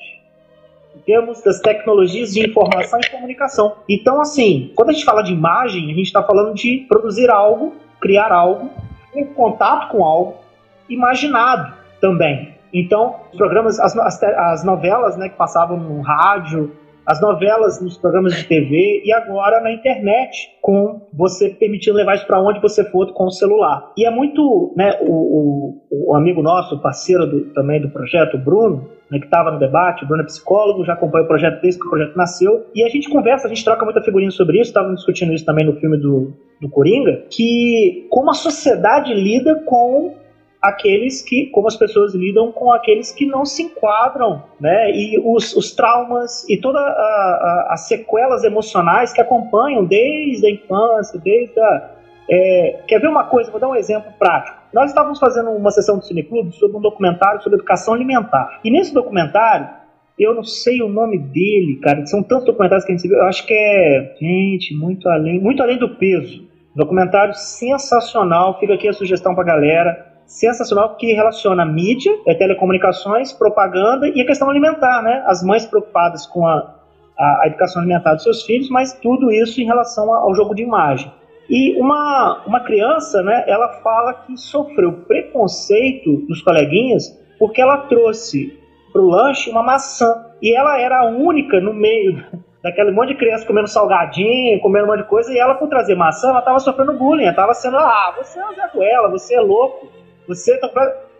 Temos das tecnologias de informação e comunicação. Então, assim, quando a gente fala de imagem, a gente está falando de produzir algo, criar algo, em contato com algo imaginado também. Então, os programas, as, as, as novelas né, que passavam no rádio, as novelas nos programas de TV e agora na internet, com você permitindo levar isso para onde você for com o celular. E é muito, né, o, o, o amigo nosso, parceiro do, também do projeto, o Bruno, né, que estava no debate, o Bruno é psicólogo, já acompanha o projeto desde que o projeto nasceu, e a gente conversa, a gente troca muita figurinha sobre isso, estávamos discutindo isso também no filme do, do Coringa, que como a sociedade lida com aqueles que, como as pessoas lidam com aqueles que não se enquadram, né? E os, os traumas e todas as sequelas emocionais que acompanham desde a infância, desde a. É, quer ver uma coisa? Vou dar um exemplo prático. Nós estávamos fazendo uma sessão do Cineclube sobre um documentário sobre educação alimentar. E nesse documentário, eu não sei o nome dele, cara. São tantos documentários que a gente viu. Eu acho que é. Gente, muito além, muito além do peso. Documentário sensacional. Fica aqui a sugestão pra galera sensacional que relaciona mídia, é, telecomunicações, propaganda e a questão alimentar, né? As mães preocupadas com a, a, a educação alimentar dos seus filhos, mas tudo isso em relação ao jogo de imagem. E uma, uma criança, né, ela fala que sofreu preconceito dos coleguinhas porque ela trouxe para o lanche uma maçã. E ela era a única no meio *laughs* daquele monte de criança comendo salgadinho, comendo um monte de coisa, e ela, por trazer maçã, ela estava sofrendo bullying, ela estava sendo, ah, você é uma Zé você é louco. Você tá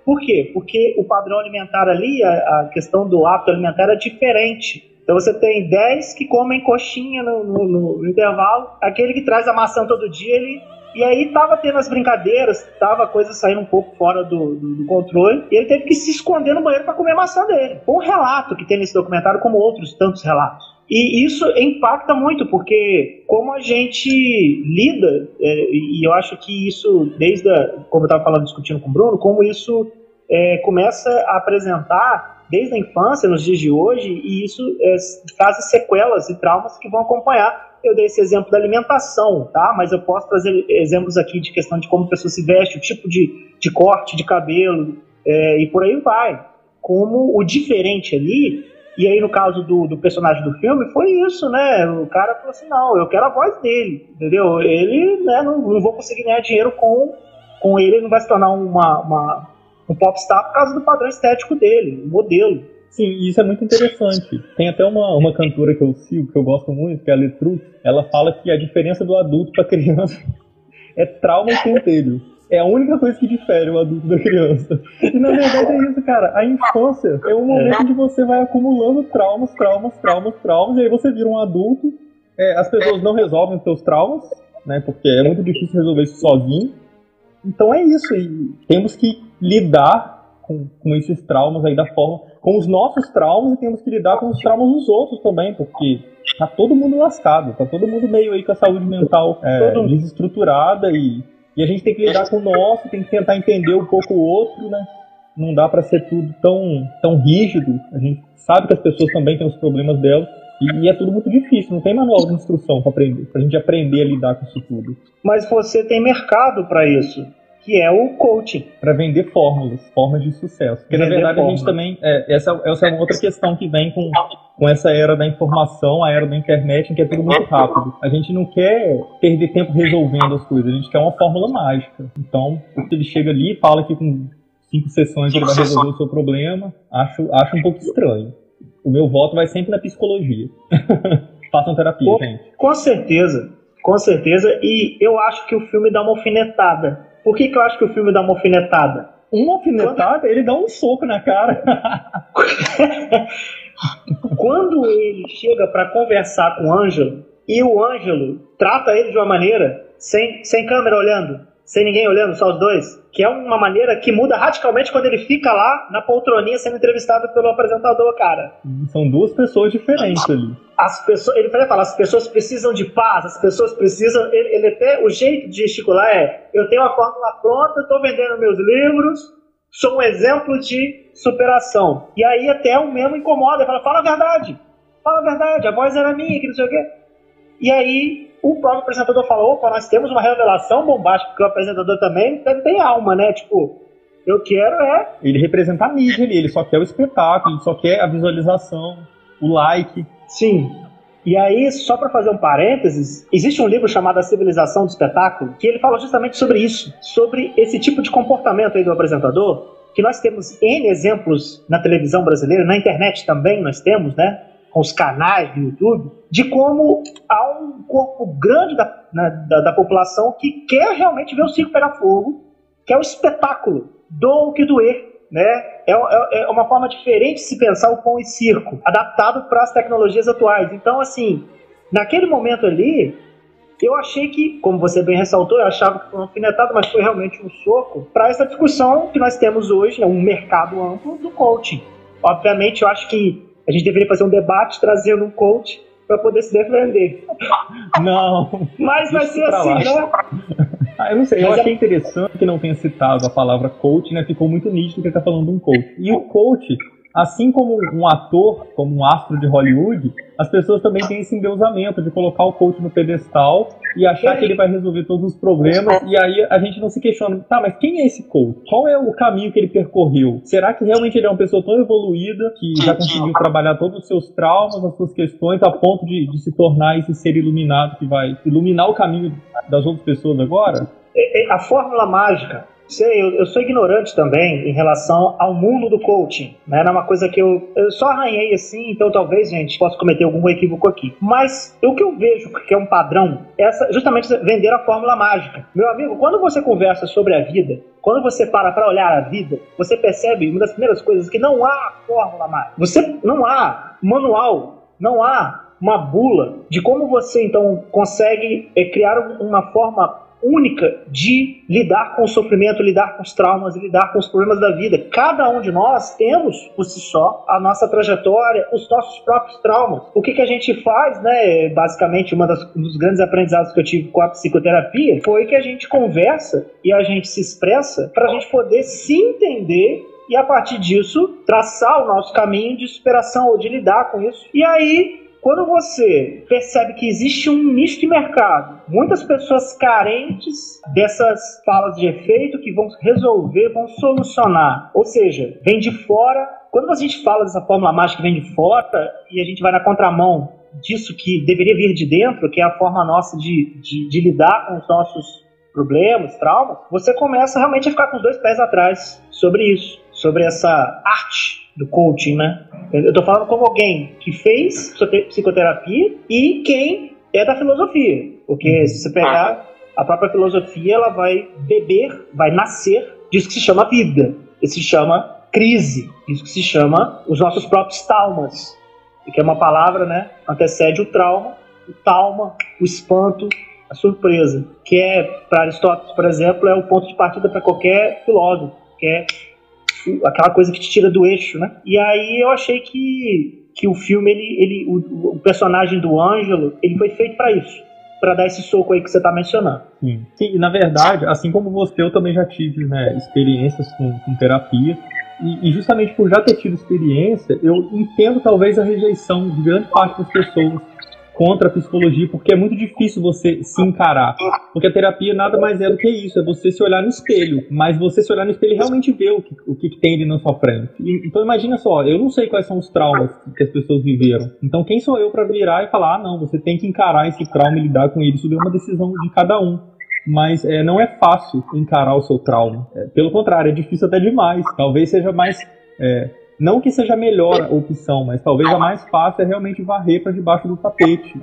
Por quê? Porque o padrão alimentar ali, a, a, questão do hábito alimentar é diferente. Então você tem 10 que comem coxinha no, no, no, intervalo, aquele que traz a maçã todo dia, ele. E aí tava tendo as brincadeiras, tava a coisa saindo um pouco fora do, do, do controle, e ele teve que se esconder no banheiro para comer a maçã dele. Um relato que tem nesse documentário, como outros tantos relatos. E isso impacta muito, porque como a gente lida, é, e eu acho que isso, desde, a, como eu estava falando, discutindo com o Bruno, como isso é, começa a apresentar desde a infância, nos dias de hoje, e isso é, traz sequelas e traumas que vão acompanhar. Eu dei esse exemplo da alimentação, tá? Mas eu posso trazer exemplos aqui de questão de como a pessoa se veste, o tipo de, de corte de cabelo, é, e por aí vai. Como o diferente ali e aí, no caso do, do personagem do filme, foi isso, né? O cara falou assim: não, eu quero a voz dele, entendeu? Ele, né, não, não vou conseguir ganhar dinheiro com, com ele, ele não vai se tornar uma, uma, um popstar por causa do padrão estético dele, o modelo. Sim, isso é muito interessante. Tem até uma, uma cantora que eu sigo, que eu gosto muito, que é a Letrux. Ela fala que a diferença do adulto para criança *laughs* é trauma e pentelho. É a única coisa que difere o adulto da criança. E na verdade é isso, cara. A infância é um momento onde você vai acumulando traumas, traumas, traumas, traumas, e aí você vira um adulto. É, as pessoas não resolvem os seus traumas, né? Porque é muito difícil resolver isso sozinho. Então é isso. E temos que lidar com, com esses traumas aí da forma. com os nossos traumas e temos que lidar com os traumas dos outros também, porque tá todo mundo lascado, tá todo mundo meio aí com a saúde mental é, desestruturada e e a gente tem que lidar com o nosso, tem que tentar entender um pouco o outro, né? Não dá para ser tudo tão, tão rígido. A gente sabe que as pessoas também têm os problemas delas. E, é tudo muito difícil, não tem manual de instrução para aprender, pra gente aprender a lidar com isso tudo. Mas você tem mercado para isso que é o coaching. Para vender fórmulas, formas de sucesso. Porque, vender na verdade, fórmula. a gente também. É, essa, essa é uma outra questão que vem com, com essa era da informação, a era da internet, em que é tudo muito rápido. A gente não quer perder tempo resolvendo as coisas, a gente quer uma fórmula mágica. Então, ele chega ali e fala que com cinco sessões ele vai resolver o seu problema, acho, acho um pouco estranho. O meu voto vai sempre na psicologia. *laughs* Façam terapia, com, gente. Com certeza, com certeza. E eu acho que o filme dá uma alfinetada por que, que eu acho que o filme dá uma alfinetada? Uma alfinetada? Quando... Ele dá um soco na cara. *laughs* Quando ele chega para conversar com o Ângelo e o Ângelo trata ele de uma maneira sem, sem câmera olhando, sem ninguém olhando, só os dois, que é uma maneira que muda radicalmente quando ele fica lá na poltroninha sendo entrevistado pelo apresentador, cara. São duas pessoas diferentes ali. As pessoas, ele fala, as pessoas precisam de paz, as pessoas precisam. Ele, ele até o jeito de gesticular é: eu tenho uma fórmula pronta, estou vendendo meus livros, sou um exemplo de superação. E aí até o mesmo incomoda, fala, fala a verdade, fala a verdade, a voz era minha, que não sei o quê. E aí o próprio apresentador falou, opa, nós temos uma revelação bombástica, porque o apresentador também tem, tem alma, né? Tipo, eu quero é... Ele representa a mídia ali, ele só quer o espetáculo, ele só quer a visualização, o like. Sim. E aí, só para fazer um parênteses, existe um livro chamado A Civilização do Espetáculo, que ele fala justamente sobre isso, sobre esse tipo de comportamento aí do apresentador, que nós temos N exemplos na televisão brasileira, na internet também nós temos, né? Com os canais do YouTube, de como há um corpo grande da, na, da, da população que quer realmente ver o circo pegar fogo, que é o espetáculo, do que doer, né? É, é, é, uma forma diferente de se pensar o pão e circo, adaptado para as tecnologias atuais. Então, assim, naquele momento ali, eu achei que, como você bem ressaltou, eu achava que foi um alfinetado, mas foi realmente um soco para essa discussão que nós temos hoje, né, um mercado amplo do coaching. Obviamente, eu acho que a gente deveria fazer um debate trazendo um coach para poder se defender. *laughs* Não. Mas vai ser assim, né? Ah, eu não sei, eu Mas achei é... interessante que não tenha citado a palavra coach, né? Ficou muito nítido que ele tá falando de um coach. E o coach, assim como um ator, como um astro de Hollywood, as pessoas também têm esse endeusamento de colocar o coach no pedestal e achar que ele vai resolver todos os problemas, e aí a gente não se questiona, tá, mas quem é esse coach? Qual é o caminho que ele percorreu? Será que realmente ele é uma pessoa tão evoluída que já conseguiu trabalhar todos os seus traumas, as suas questões, a ponto de, de se tornar esse ser iluminado que vai iluminar o caminho das outras pessoas agora? A fórmula mágica Sei, eu, eu, sou ignorante também em relação ao mundo do coaching. Né? Não é uma coisa que eu, eu só arranhei assim, então talvez, gente, possa cometer algum equívoco aqui. Mas o que eu vejo que é um padrão é essa, justamente vender a fórmula mágica. Meu amigo, quando você conversa sobre a vida, quando você para para olhar a vida, você percebe uma das primeiras coisas que não há fórmula mágica. Você não há manual, não há uma bula de como você então consegue é, criar uma forma única de lidar com o sofrimento, lidar com os traumas, lidar com os problemas da vida. Cada um de nós temos por si só a nossa trajetória, os nossos próprios traumas. O que, que a gente faz, né? Basicamente, uma das, um dos grandes aprendizados que eu tive com a psicoterapia foi que a gente conversa e a gente se expressa para a gente poder se entender e a partir disso traçar o nosso caminho de superação ou de lidar com isso. E aí quando você percebe que existe um nicho de mercado, muitas pessoas carentes dessas falas de efeito que vão resolver, vão solucionar, ou seja, vem de fora. Quando a gente fala dessa fórmula mágica que vem de fora e a gente vai na contramão disso que deveria vir de dentro, que é a forma nossa de, de, de lidar com os nossos problemas, traumas, você começa realmente a ficar com os dois pés atrás sobre isso, sobre essa arte do coaching, né? Eu tô falando como alguém que fez psicoterapia e quem é da filosofia. Porque uhum. se você pegar a própria filosofia, ela vai beber, vai nascer disso que se chama vida. Isso se chama crise. Isso que se chama os nossos próprios traumas. Que é uma palavra, né? Antecede o trauma, o trauma, o espanto, a surpresa. Que é, para Aristóteles, por exemplo, é o ponto de partida para qualquer filósofo. Que é aquela coisa que te tira do eixo, né? E aí eu achei que, que o filme, ele, ele, o, o personagem do Ângelo, ele foi feito para isso para dar esse soco aí que você está mencionando. Sim. Sim, na verdade, assim como você, eu também já tive né, experiências com, com terapia. E, e, justamente por já ter tido experiência, eu entendo talvez a rejeição de grande parte das pessoas contra a psicologia, porque é muito difícil você se encarar. Porque a terapia nada mais é do que isso, é você se olhar no espelho. Mas você se olhar no espelho e realmente ver o que, o que tem ali na sua frente. Então imagina só, eu não sei quais são os traumas que as pessoas viveram. Então quem sou eu para virar e falar, ah não, você tem que encarar esse trauma e lidar com ele. Isso é uma decisão de cada um mas é, não é fácil encarar o seu trauma. É, pelo contrário, é difícil até demais. Talvez seja mais é, não que seja a melhor opção, mas talvez a mais fácil é realmente varrer para debaixo do tapete.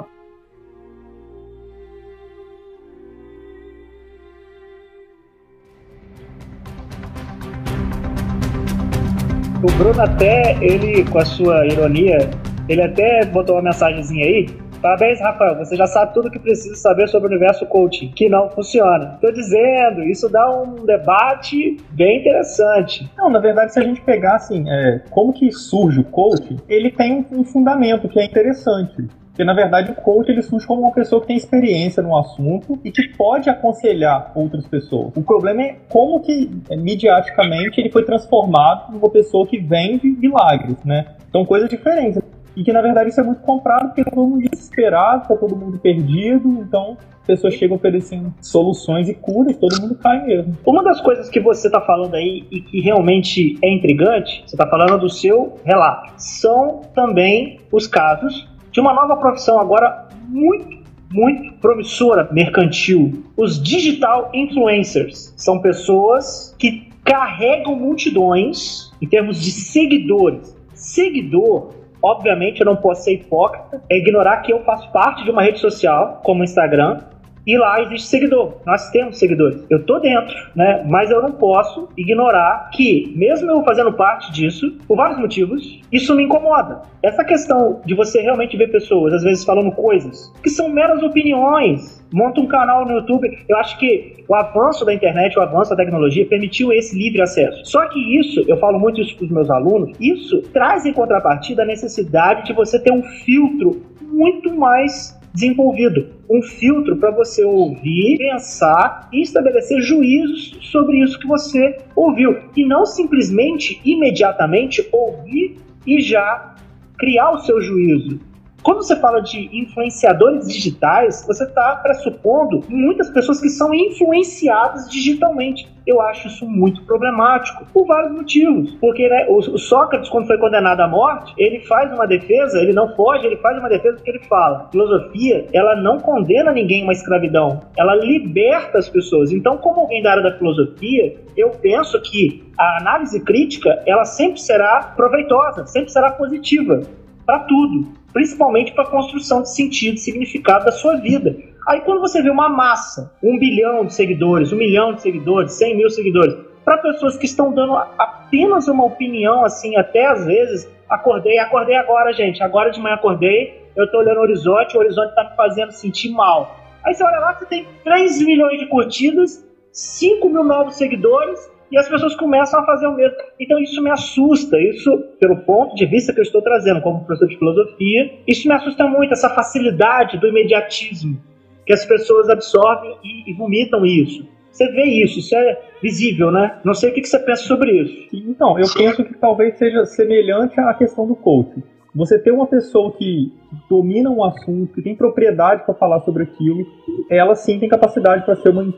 O Bruno até, ele, com a sua ironia, ele até botou uma mensagenzinha aí. Parabéns, Rafael. Você já sabe tudo o que precisa saber sobre o universo coaching, que não funciona. Tô dizendo, isso dá um debate bem interessante. Não, na verdade, se a gente pegar assim, é, como que surge o coaching, ele tem um, fundamento que é interessante. Porque, na verdade, o coach ele surge como uma pessoa que tem experiência no assunto e que pode aconselhar outras pessoas. O problema é como que, é, midiaticamente, ele foi transformado numa pessoa que vende milagres, né? São coisas diferentes. E que, na verdade, isso é muito comprado porque todo mundo desesperado, tá todo mundo perdido, então pessoas chegam oferecendo soluções e curas, todo mundo cai mesmo. Uma das coisas que você está falando aí e que realmente é intrigante, você está falando do seu relato, são também os casos de uma nova profissão agora muito, muito promissora mercantil. Os digital influencers são pessoas que carregam multidões em termos de seguidores. Seguidor, obviamente, eu não posso ser hipócrita, é ignorar que eu faço parte de uma rede social, como o Instagram, e lá existe seguidor. Nós temos seguidores. Eu tô dentro, né? Mas eu não posso ignorar que, mesmo eu fazendo parte disso, por vários motivos, isso me incomoda. Essa questão de você realmente ver pessoas, às vezes, falando coisas que são meras opiniões. Monta um canal no YouTube. Eu acho que o avanço da internet, o avanço da tecnologia permitiu esse livre acesso. Só que isso, eu falo muito isso para os meus alunos, isso traz em contrapartida a necessidade de você ter um filtro muito mais desenvolvido um filtro para você ouvir, pensar e estabelecer juízos sobre isso que você ouviu e não simplesmente imediatamente ouvir e já criar o seu juízo. Quando você fala de influenciadores digitais, você está pressupondo muitas pessoas que são influenciadas digitalmente. Eu acho isso muito problemático, por vários motivos. Porque né, o, Sócrates, quando foi condenado à morte, ele faz uma defesa, ele não foge, ele faz uma defesa porque ele fala. Filosofia, ela não condena ninguém a uma escravidão, ela liberta as pessoas. Então, como alguém da área da filosofia, eu penso que a análise crítica, ela sempre será proveitosa, sempre será positiva para tudo principalmente para a construção de sentido e significado da sua vida. Aí quando você vê uma massa, um bilhão de seguidores, um milhão de seguidores, cem mil seguidores, para pessoas que estão dando apenas uma opinião, assim, até às vezes, acordei, acordei agora, gente, agora de manhã acordei, eu estou olhando o horizonte, o horizonte está me fazendo sentir mal. Aí você olha lá, você tem 3 milhões de curtidas, 5 mil novos seguidores, e as pessoas começam a fazer o mesmo. Então isso me assusta, isso pelo ponto de vista que eu estou trazendo como professor de filosofia, isso me assusta muito, essa facilidade do imediatismo que as pessoas absorvem e, e vomitam isso. Você vê isso, isso é visível, né? Não sei o que você pensa sobre isso. Então, eu penso que talvez seja semelhante à questão do coaching. Você ter uma pessoa que domina um assunto, que tem propriedade para falar sobre aquilo, ela sim tem capacidade para ser uma.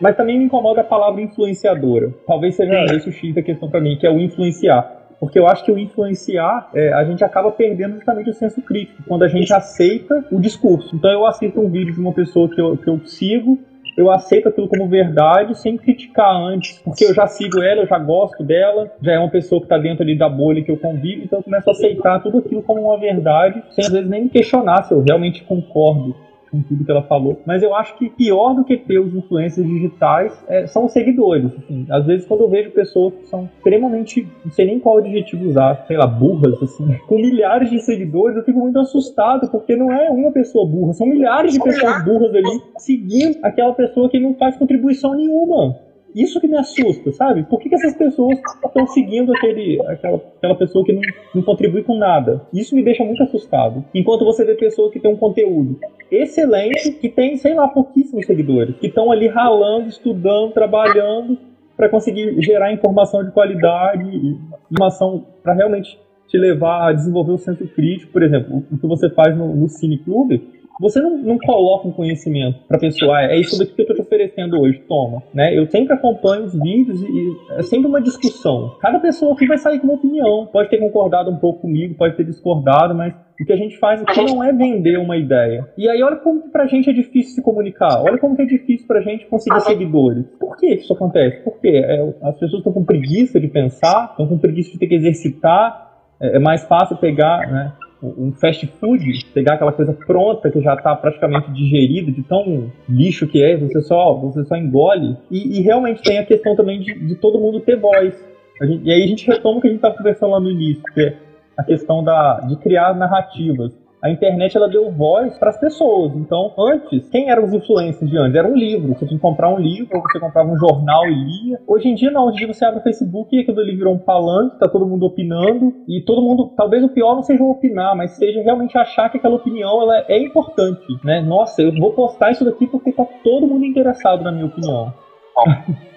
Mas também me incomoda a palavra influenciadora. Talvez seja é. esse o X da questão para mim, que é o influenciar. Porque eu acho que o influenciar, é, a gente acaba perdendo justamente o senso crítico, quando a gente aceita o discurso. Então eu assisto um vídeo de uma pessoa que eu, que eu sigo, eu aceito aquilo como verdade sem criticar antes, porque eu já sigo ela, eu já gosto dela, já é uma pessoa que está dentro ali da bolha que eu convivo, então eu começo a aceitar tudo aquilo como uma verdade, sem às vezes nem me questionar se eu realmente concordo com tudo que ela falou. Mas eu acho que pior do que ter os influencers digitais é, são os seguidores. Assim. Às vezes, quando eu vejo pessoas que são extremamente, não sei nem qual adjetivo usar, sei lá, burras, assim, *laughs* com milhares de seguidores, eu fico muito assustado, porque não é uma pessoa burra, são milhares de pessoas burras ali seguindo aquela pessoa que não faz contribuição nenhuma. Isso que me assusta, sabe? Por que, que essas pessoas estão seguindo aquele, aquela, aquela pessoa que não, não contribui com nada? Isso me deixa muito assustado. Enquanto você vê pessoas que têm um conteúdo excelente, que tem, sei lá, pouquíssimos seguidores, que estão ali ralando, estudando, trabalhando para conseguir gerar informação de qualidade, informação para realmente te levar a desenvolver o senso crítico. Por exemplo, o que você faz no, no Cine Clube você não, não coloca um conhecimento para a pessoa, ah, é isso daqui que eu estou te oferecendo hoje, toma. Né? Eu sempre acompanho os vídeos e é sempre uma discussão. Cada pessoa aqui vai sair com uma opinião. Pode ter concordado um pouco comigo, pode ter discordado, mas o que a gente faz aqui não é vender uma ideia. E aí, olha como que pra gente é difícil se comunicar. Olha como que é difícil pra gente conseguir seguidores. Por que isso acontece? Porque é, as pessoas estão com preguiça de pensar, estão com preguiça de ter que exercitar. É, é mais fácil pegar, né? Um fast food, pegar aquela coisa pronta que já está praticamente digerida, de tão lixo que é, você só, você só engole. E, e realmente tem a questão também de, de todo mundo ter voz. Gente, e aí a gente retoma o que a gente estava conversando lá no início, que é a questão da, de criar narrativas a internet ela deu voz para as pessoas. Então, antes, quem eram os influencers de antes? Era um livro. Você tinha que comprar um livro, ou você comprava um jornal e lia. Hoje em dia, não. Hoje em dia você abre o Facebook e aquilo ali virou um palanque, tá todo mundo opinando. E todo mundo, talvez o pior não seja opinar, mas seja realmente achar que aquela opinião ela é importante. Né? Nossa, eu vou postar isso daqui porque tá todo mundo interessado na minha opinião.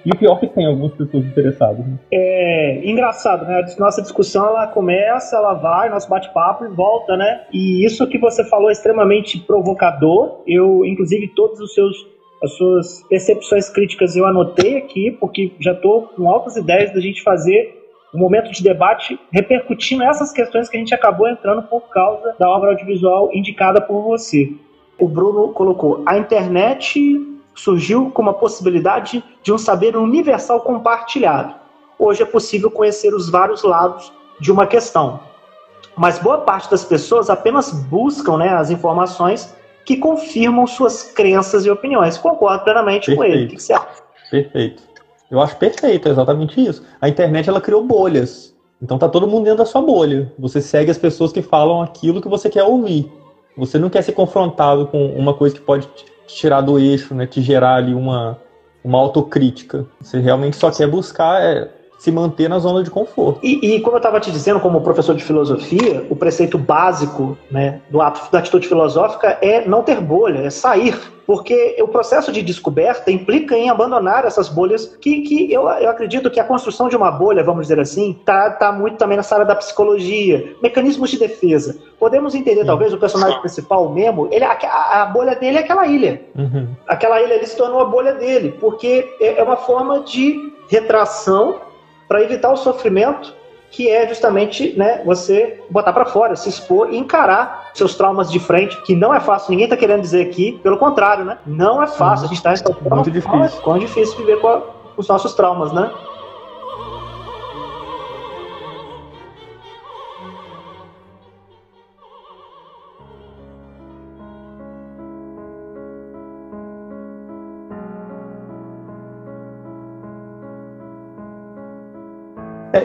E o pior é que tem algumas pessoas interessadas. Né? É engraçado, né? A nossa discussão ela começa, ela vai, nosso bate-papo e volta, né? E isso que você falou é extremamente provocador. Eu, inclusive, todos os seus as suas percepções críticas eu anotei aqui, porque já estou com altas ideias da gente fazer um momento de debate repercutindo essas questões que a gente acabou entrando por causa da obra audiovisual indicada por você. O Bruno colocou a internet surgiu como a possibilidade de um saber universal compartilhado. Hoje é possível conhecer os vários lados de uma questão. Mas boa parte das pessoas apenas buscam né, as informações que confirmam suas crenças e opiniões. Concordo plenamente perfeito. com ele. O que você acha? Perfeito. Eu acho perfeito, é exatamente isso. A internet ela criou bolhas. Então tá todo mundo dentro da sua bolha. Você segue as pessoas que falam aquilo que você quer ouvir. Você não quer ser confrontado com uma coisa que pode tirar do eixo, né? Te gerar ali uma, uma autocrítica. Você realmente só quer buscar é, se manter na zona de conforto. E, e como eu estava te dizendo, como professor de filosofia, o preceito básico né, do ato da atitude filosófica é não ter bolha, é sair porque o processo de descoberta implica em abandonar essas bolhas que, que eu, eu acredito que a construção de uma bolha, vamos dizer assim, está tá muito também nessa área da psicologia, mecanismos de defesa. Podemos entender, Sim. talvez, o personagem principal, o Memo, ele, a, a bolha dele é aquela ilha. Uhum. Aquela ilha ele se tornou a bolha dele, porque é, é uma forma de retração para evitar o sofrimento que é justamente né, você botar para fora, se expor e encarar seus traumas de frente, que não é fácil, ninguém está querendo dizer aqui, pelo contrário, né? Não é fácil, a gente está em muito difícil. É difícil viver com, a, com os nossos traumas, né?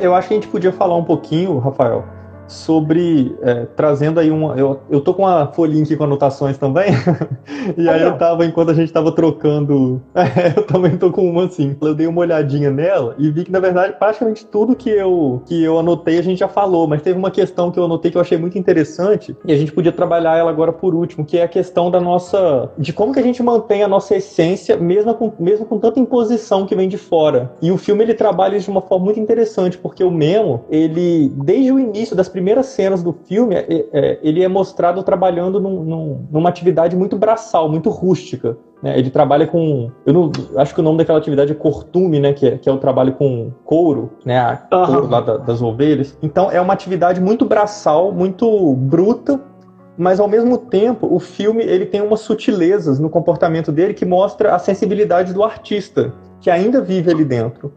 Eu acho que a gente podia falar um pouquinho, Rafael, sobre é, trazendo aí uma. Eu, eu tô com uma folhinha aqui com anotações também. *laughs* e aí eu tava, enquanto a gente tava trocando. *laughs* É, eu também tô com uma assim. Eu dei uma olhadinha nela e vi que, na verdade, praticamente tudo que eu, que eu anotei a gente já falou, mas teve uma questão que eu anotei que eu achei muito interessante e a gente podia trabalhar ela agora por último, que é a questão da nossa. de como que a gente mantém a nossa essência, mesmo com, mesmo com tanta imposição que vem de fora. E o filme ele trabalha isso de uma forma muito interessante, porque o Memo, ele, desde o início das primeiras primeiras cenas do filme, é, é, ele é mostrado trabalhando num, num, numa atividade muito braçal, muito rústica. Né? Ele trabalha com. Eu não, acho que o nome daquela atividade é cortume, né? Que é, que é o trabalho com couro, né? A uhum. couro lá da, das ovelhas. Então é uma atividade muito braçal, muito bruta, mas ao mesmo tempo o filme ele tem umas sutilezas no comportamento dele que mostra a sensibilidade do artista que ainda vive ali dentro.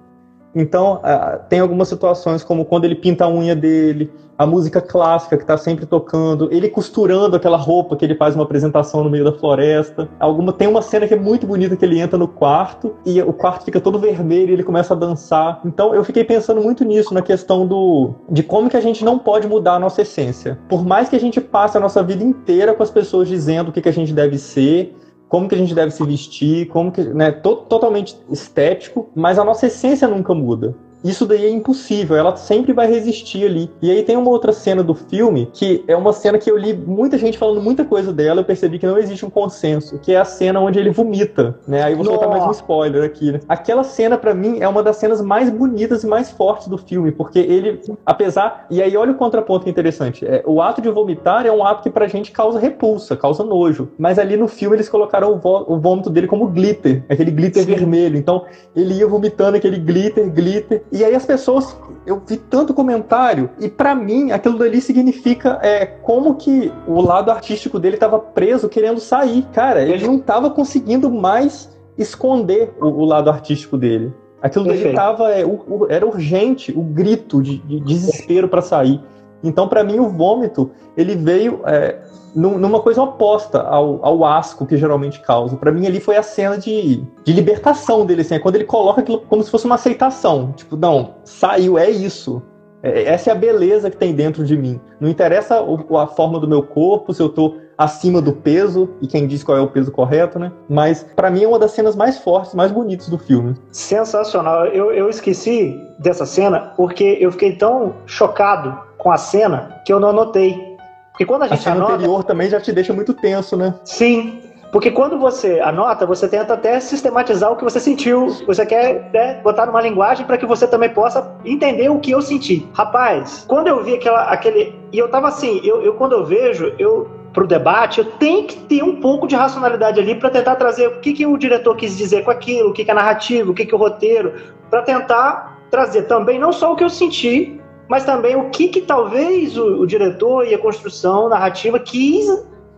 Então, uh, tem algumas situações, como quando ele pinta a unha dele, a música clássica que está sempre tocando, ele costurando aquela roupa que ele faz uma apresentação no meio da floresta. Alguma Tem uma cena que é muito bonita que ele entra no quarto e o quarto fica todo vermelho e ele começa a dançar. Então, eu fiquei pensando muito nisso, na questão do de como que a gente não pode mudar a nossa essência. Por mais que a gente passe a nossa vida inteira com as pessoas dizendo o que, que a gente deve ser, como que a gente deve se vestir, como que, né, to totalmente estético, mas a nossa essência nunca muda. Isso daí é impossível, ela sempre vai resistir ali. E aí tem uma outra cena do filme que é uma cena que eu li muita gente falando muita coisa dela, eu percebi que não existe um consenso, que é a cena onde ele vomita, né? Aí vou soltar mais um spoiler aqui, né? Aquela cena para mim é uma das cenas mais bonitas e mais fortes do filme, porque ele, apesar, e aí olha o contraponto interessante, é, o ato de vomitar é um ato que pra gente causa repulsa, causa nojo, mas ali no filme eles colocaram o, o vômito dele como glitter, aquele glitter Sim. vermelho, então ele ia vomitando aquele glitter, glitter, e aí as pessoas, eu vi tanto comentário, e para mim aquilo dali significa é, como que o lado artístico dele estava preso, querendo sair. Cara, ele não estava conseguindo mais esconder o, o lado artístico dele. Aquilo dali tava, é, o, o, era urgente, o grito de, de desespero para sair. Então, para mim, o vômito ele veio é, numa coisa oposta ao, ao asco que geralmente causa. Para mim, ali foi a cena de, de libertação dele, assim, é quando ele coloca aquilo como se fosse uma aceitação. Tipo, não, saiu, é isso. É, essa é a beleza que tem dentro de mim. Não interessa o, a forma do meu corpo, se eu tô acima do peso, e quem diz qual é o peso correto, né? Mas para mim é uma das cenas mais fortes, mais bonitas do filme. Sensacional. Eu, eu esqueci dessa cena porque eu fiquei tão chocado com a cena que eu não anotei. Porque quando a gente a cena anota... anterior também já te deixa muito tenso, né? Sim. Porque quando você anota, você tenta até sistematizar o que você sentiu. Você quer né, botar numa linguagem para que você também possa entender o que eu senti. Rapaz, quando eu vi aquela, aquele. E eu tava assim, eu, eu quando eu vejo, eu para o debate, eu tenho que ter um pouco de racionalidade ali para tentar trazer o que, que o diretor quis dizer com aquilo, o que, que é narrativo, o que, que é o roteiro, para tentar trazer também não só o que eu senti, mas também o que, que talvez o, o diretor e a construção narrativa quis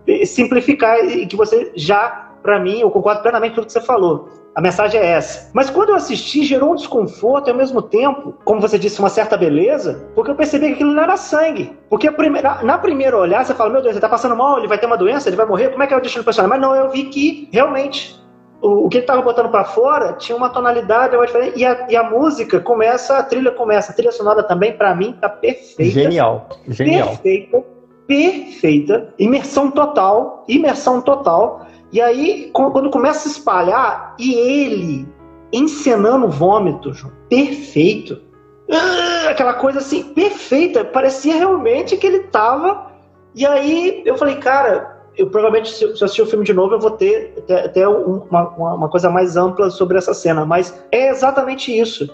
eh, simplificar e que você já, para mim, eu concordo plenamente com tudo que você falou. A mensagem é essa. Mas quando eu assisti, gerou um desconforto e ao mesmo tempo, como você disse, uma certa beleza, porque eu percebi que aquilo não era sangue. Porque primeira, na primeira olhar, você fala, meu Deus, ele tá passando mal, ele vai ter uma doença, ele vai morrer, como é que é o destino do personagem? Mas não, eu vi que realmente o, o que ele estava botando para fora tinha uma tonalidade uma diferente, e a, e a música começa, a trilha começa, a trilha sonora também, para mim, tá perfeita. Genial, genial. Perfeita, perfeita, imersão total, imersão total. E aí, quando começa a se espalhar, e ele encenando vômito, perfeito. Ah, aquela coisa assim, perfeita. Parecia realmente que ele tava. E aí eu falei, cara, eu provavelmente, se eu assistir o filme de novo, eu vou ter até uma, uma, coisa mais ampla sobre essa cena. Mas é exatamente isso.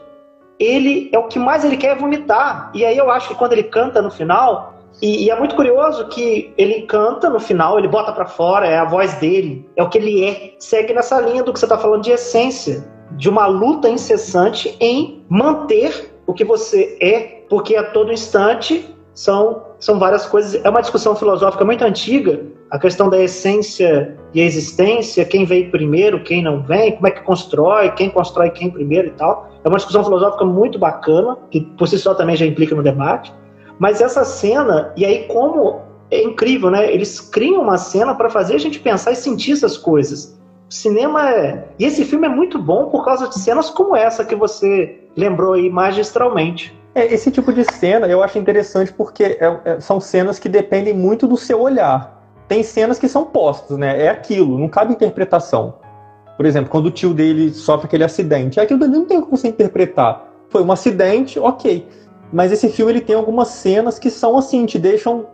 Ele é o que mais ele quer é vomitar. E aí eu acho que quando ele canta no final, e, e, é muito curioso que ele canta no final, ele bota para fora, é a voz dele, é o que ele é. Segue nessa linha do que você tá falando de essência, de uma luta incessante em manter o que você é, porque a todo instante são, são várias coisas. É uma discussão filosófica muito antiga, a questão da essência e existência, quem veio primeiro, quem não vem, como é que constrói, quem constrói quem primeiro e tal. É uma discussão filosófica muito bacana, que por si só também já implica no debate. Mas essa cena, e aí como é incrível, né? Eles criam uma cena para fazer a gente pensar e sentir essas coisas. O cinema é. E esse filme é muito bom por causa de cenas como essa que você lembrou aí magistralmente. É, esse tipo de cena eu acho interessante porque é, é, são cenas que dependem muito do seu olhar. Tem cenas que são postas, né? É aquilo, não cabe interpretação. Por exemplo, quando o tio dele sofre aquele acidente, aquilo dali não tem como você interpretar. Foi um acidente, ok. Mas esse filme ele tem algumas cenas que são assim, te deixam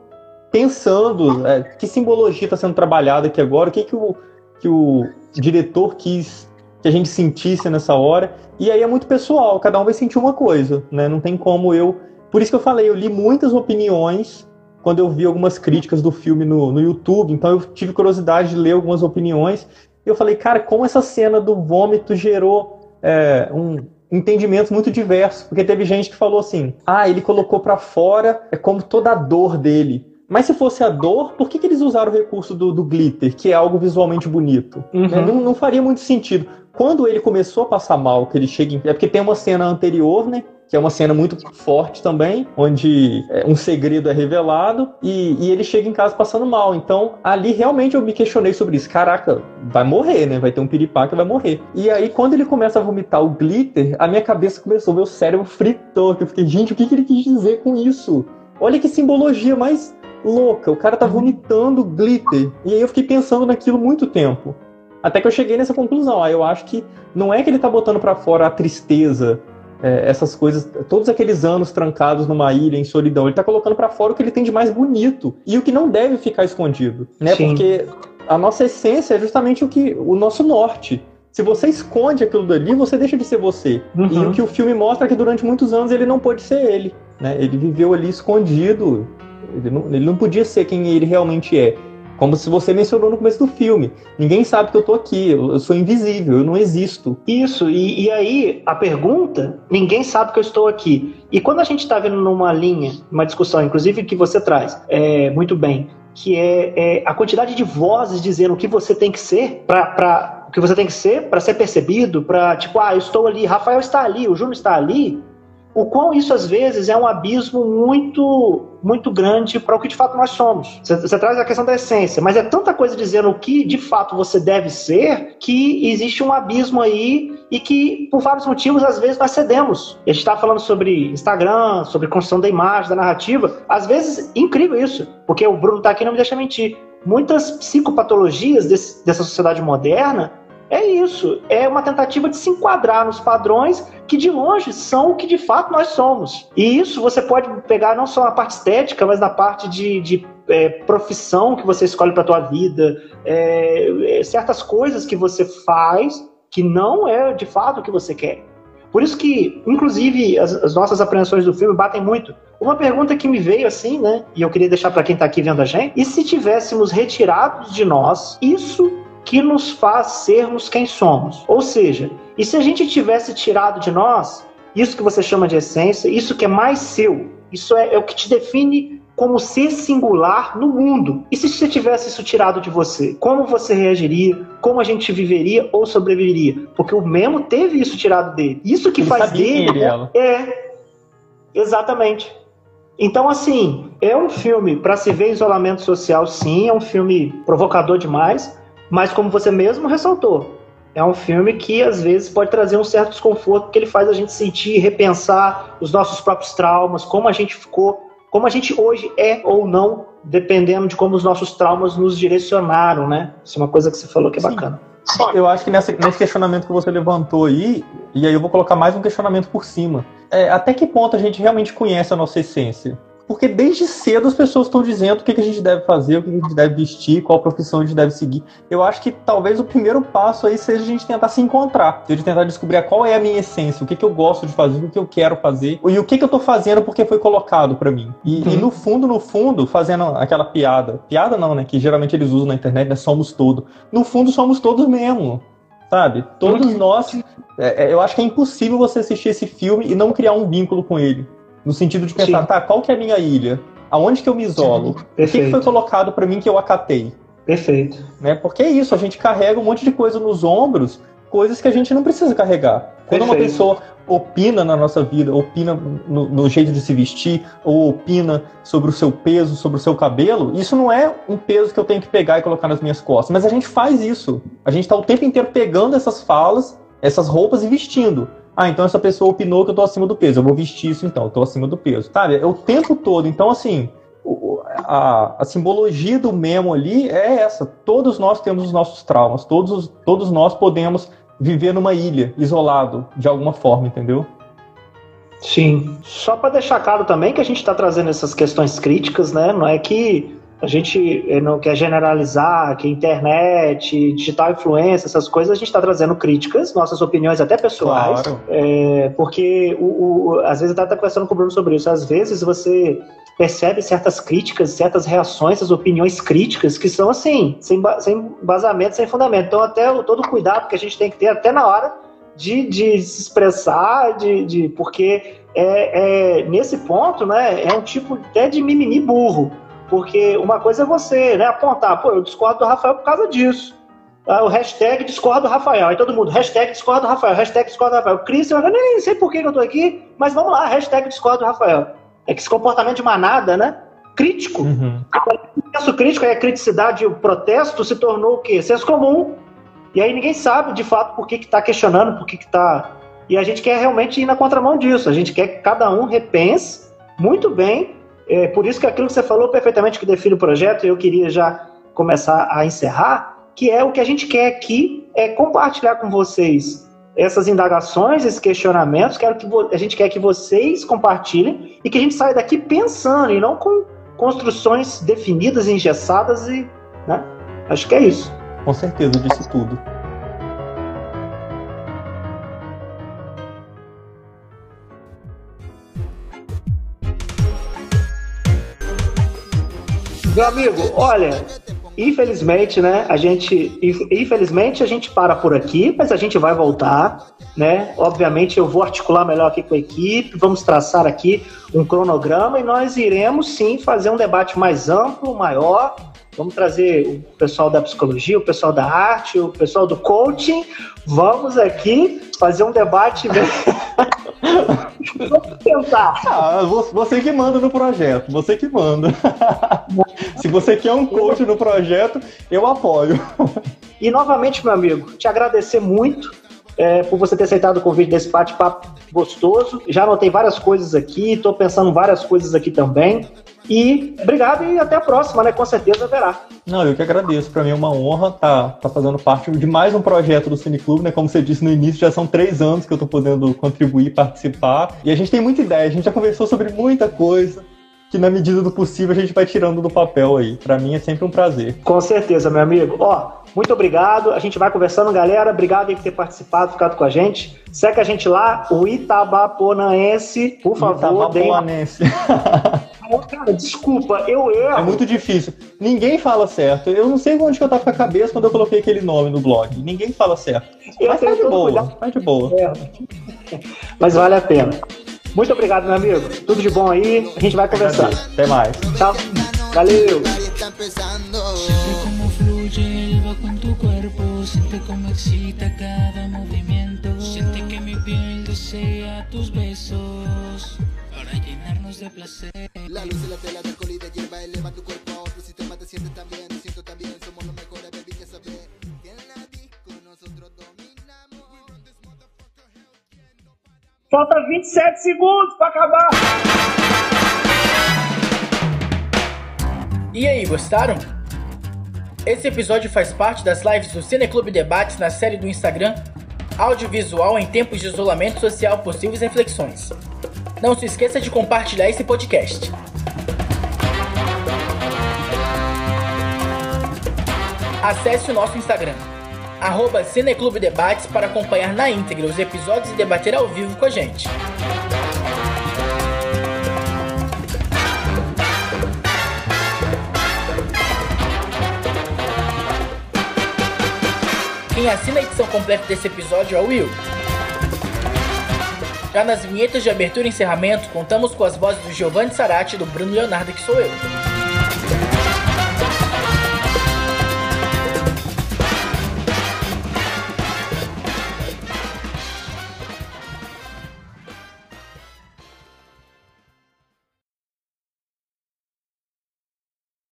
pensando é, que simbologia está sendo trabalhada aqui agora, o que, que, o, que o diretor quis que a gente sentisse nessa hora. E aí é muito pessoal, cada um vai sentir uma coisa, né? Não tem como eu. Por isso que eu falei, eu li muitas opiniões quando eu vi algumas críticas do filme no, no YouTube, então eu tive curiosidade de ler algumas opiniões. E eu falei, cara, como essa cena do vômito gerou é, um, entendimentos muito diversos, porque teve gente que falou assim: ah, ele colocou para fora, é como toda a dor dele. Mas se fosse a dor, por que, que eles usaram o recurso do, do glitter, que é algo visualmente bonito? Uhum. Né? Não, não, faria muito sentido. Quando ele começou a passar mal, que ele chega em... É porque tem uma cena anterior, né? Que é uma cena muito forte também, onde é, um segredo é revelado e, e, ele chega em casa passando mal. Então, ali realmente eu me questionei sobre isso. Caraca, vai morrer, né? Vai ter um piripá que vai morrer. E aí, quando ele começa a vomitar o glitter, a minha cabeça começou, meu cérebro fritou. Que eu fiquei, gente, o que, que ele quis dizer com isso? Olha que simbologia mais louca. O cara tá vomitando glitter. E aí eu fiquei pensando naquilo muito tempo. Até que eu cheguei nessa conclusão. Aí eu acho que não é que ele tá botando para fora a tristeza é, essas coisas, todos aqueles anos trancados numa ilha em solidão, ele está colocando para fora o que ele tem de mais bonito e o que não deve ficar escondido, né? Sim. Porque a nossa essência é justamente o que o nosso norte. Se você esconde aquilo dali, você deixa de ser você. Uhum. E o que o filme mostra é que durante muitos anos ele não pôde ser ele, né? Ele viveu ali escondido. Ele não, ele não podia ser quem ele realmente é. Como se você mencionou no começo do filme. Ninguém sabe que eu tô aqui, eu sou invisível, eu não existo. Isso, e, e aí a pergunta, ninguém sabe que eu estou aqui. E quando a gente está vendo numa linha, uma discussão, inclusive que você traz, é, muito bem, que é, é, a quantidade de vozes dizendo o que você tem que ser para o que você tem que ser para ser percebido, para tipo, ah, eu estou ali, Rafael está ali, o Júnior está ali. o quão isso às vezes é um abismo muito muito grande para o que de fato nós somos. Você, você, traz a questão da essência, mas é tanta coisa dizendo o que de fato você deve ser que existe um abismo aí e que por vários motivos às vezes nós cedemos. A gente está falando sobre Instagram, sobre construção da imagem, da narrativa. Às vezes incrível isso, porque o Bruno está aqui não me deixa mentir. Muitas psicopatologias desse, dessa sociedade moderna é isso, é uma tentativa de se enquadrar nos padrões que de longe são o que de fato nós somos. E isso você pode pegar não só na parte estética, mas na parte de, de é, profissão que você escolhe para a tua vida, é, é, certas coisas que você faz que não é de fato o que você quer. Por isso que, inclusive, as, as nossas apreensões do filme batem muito. Uma pergunta que me veio assim, né? E eu queria deixar para quem está aqui vendo a gente. E se tivéssemos retirados de nós isso que nos faz sermos quem somos. Ou seja, e se a gente tivesse tirado de nós isso que você chama de essência, isso que é mais seu, isso é, é o que te define como ser singular no mundo. E se você tivesse isso tirado de você, como você reagiria? Como a gente viveria ou sobreviveria? Porque o Memo teve isso tirado dele. Isso que Ele faz dele ela. é exatamente. Então, assim, é um filme para se ver isolamento social, sim, é um filme provocador demais, mas como você mesmo ressaltou, é um filme que às vezes pode trazer um certo desconforto, porque ele faz a gente sentir, repensar os nossos próprios traumas, como a gente ficou, como a gente hoje é ou não, dependendo de como os nossos traumas nos direcionaram, né? Isso é uma coisa que você falou que é Sim. bacana. Eu acho que nessa, nesse questionamento que você levantou aí, e aí eu vou colocar mais um questionamento por cima. É, até que ponto a gente realmente conhece a nossa essência? Porque desde cedo as pessoas estão dizendo o que, que a gente deve fazer, o que, que a gente deve vestir, qual profissão a gente deve seguir. Eu acho que talvez o primeiro passo aí seja a gente tentar se encontrar, seja tentar descobrir qual é a minha essência, o que, que eu gosto de fazer, o que eu quero fazer, e o que, que eu tô fazendo porque foi colocado para mim. E, Uhum. e no fundo, no fundo, fazendo aquela piada, piada não, né, que geralmente eles usam na internet, né, somos todo. No fundo, somos todos mesmo. Sabe? Todos nós. é, é, eu acho que é impossível você assistir esse filme e não criar um vínculo com ele. No sentido de pensar, Sim. tá, qual que é a minha ilha? Aonde que eu me isolo? O que, que foi colocado pra mim que eu acatei? Perfeito. Né? Porque é isso, a gente carrega um monte de coisa nos ombros, coisas que a gente não precisa carregar. Quando uma Perfeito. pessoa opina na nossa vida, opina no, no jeito de se vestir, ou opina sobre o seu peso, sobre o seu cabelo, isso não é um peso que eu tenho que pegar e colocar nas minhas costas. Mas a gente faz isso. A gente está o tempo inteiro pegando essas falas, essas roupas e vestindo. Ah, então essa pessoa opinou que eu tô acima do peso. Eu vou vestir isso então, eu tô acima do peso. Sabe? É o tempo todo. Então, assim, a, a simbologia do memo ali é essa. Todos nós temos os nossos traumas. Todos, os- todos nós podemos viver numa ilha, isolado, de alguma forma, entendeu? Sim. Só para deixar claro também que a gente está trazendo essas questões críticas, né? Não é que a gente eh, não quer generalizar que internet, digital influência, essas coisas, a gente está trazendo críticas, nossas opiniões até pessoais. É, porque o, o- às vezes eu estava conversando com o Bruno sobre isso. Às vezes você percebe certas críticas, certas reações, essas opiniões críticas que são assim, sem, sem embasamento, sem fundamento. Então, até o, todo o cuidado que a gente tem que ter, até na hora de, de se expressar, de, de porque é, é, nesse ponto, né, é um tipo até de mimimi burro. Porque uma coisa é você né, apontar, pô, eu discordo do Rafael por causa disso. Ah, o hashtag discordo do Rafael. Aí todo mundo, hashtag discordo do Rafael, hashtag discordo do Rafael. Cris, eu nem sei por que eu tô aqui, mas vamos lá, hashtag discordo do Rafael. É que esse comportamento de manada, né? Crítico. Uhum. O senso crítico é a criticidade e o protesto se tornou o quê? Senso comum. E aí ninguém sabe, de fato, por que que tá questionando, por que que tá... E a gente quer realmente ir na contramão disso. A gente quer que cada um repense muito bem. É, por isso que aquilo que você falou perfeitamente que define o projeto, eu queria já começar a encerrar, que é o que a gente quer aqui, é compartilhar com vocês essas indagações, esses questionamentos. Quero que a gente quer que vocês compartilhem e que a gente saia daqui pensando e não com construções definidas, engessadas e, né? Acho que é isso. Com certeza, disse tudo. Meu amigo, olha, infelizmente, né, a gente, infelizmente a gente para por aqui, mas a gente vai voltar, né? Obviamente eu vou articular melhor aqui com a equipe, vamos traçar aqui um cronograma e nós iremos sim fazer um debate mais amplo, maior. Vamos trazer o pessoal da psicologia, o pessoal da arte, o pessoal do coaching. Vamos aqui fazer um debate *laughs* Vamos tentar. Ah, você que manda no projeto, você que manda. *laughs* Se você quer um coach no projeto, eu apoio. E novamente, meu amigo, te agradecer muito é, por você ter aceitado o convite desse bate-papo gostoso. Já anotei várias coisas aqui, estou pensando várias coisas aqui também. E obrigado e até a próxima, né? Com certeza haverá. Não, eu que agradeço. Para mim é uma honra estar tá, tá fazendo parte de mais um projeto do Cineclube, né? Como você disse no início, já são três anos que eu estou podendo contribuir, participar. E a gente tem muita ideia, a gente já conversou sobre muita coisa que na medida do possível a gente vai tirando do papel aí. Para mim é sempre um prazer. Com certeza, meu amigo. Ó, muito obrigado. A gente vai conversando, galera. Obrigado aí por ter participado, ficado com a gente. Segue a gente lá, o Itabaponaense, por favor. Itabaponaense. *laughs* Cara, desculpa, eu erro. É muito difícil. Ninguém fala certo. Eu não sei onde que eu tava com a cabeça quando eu coloquei aquele nome no blog. Ninguém fala certo. Eu Mas tá de boa, tá de boa. É. Mas vale a pena. Muito obrigado, meu amigo. Tudo de bom aí. A gente vai conversar. Até mais. Tchau. Valeu. Siente excita cada movimiento. Siente que mi piel desea tus besos de placer. La luz de la tela de alcohol y de hierba eleva tu cuerpo a otro sistema. Te sientes también, siento también. Somos los mejores, baby, que saber. Que en la disco nosotros dominamos. Falta 27 segundos para acabar. E aí, gostaram? Esse episódio faz parte das lives do Cineclube Debates na série do Instagram Audiovisual em Tempos de Isolamento Social Possíveis Reflexões. Não se esqueça de compartilhar esse podcast. Acesse o nosso Instagram, arroba Cineclube Debates para acompanhar na íntegra os episódios e debater ao vivo com a gente. Quem assina a edição completa desse episódio é o Will. Já nas vinhetas de abertura e encerramento, contamos com as vozes do Giovanni Sarati e do Bruno Leonardo, que sou eu.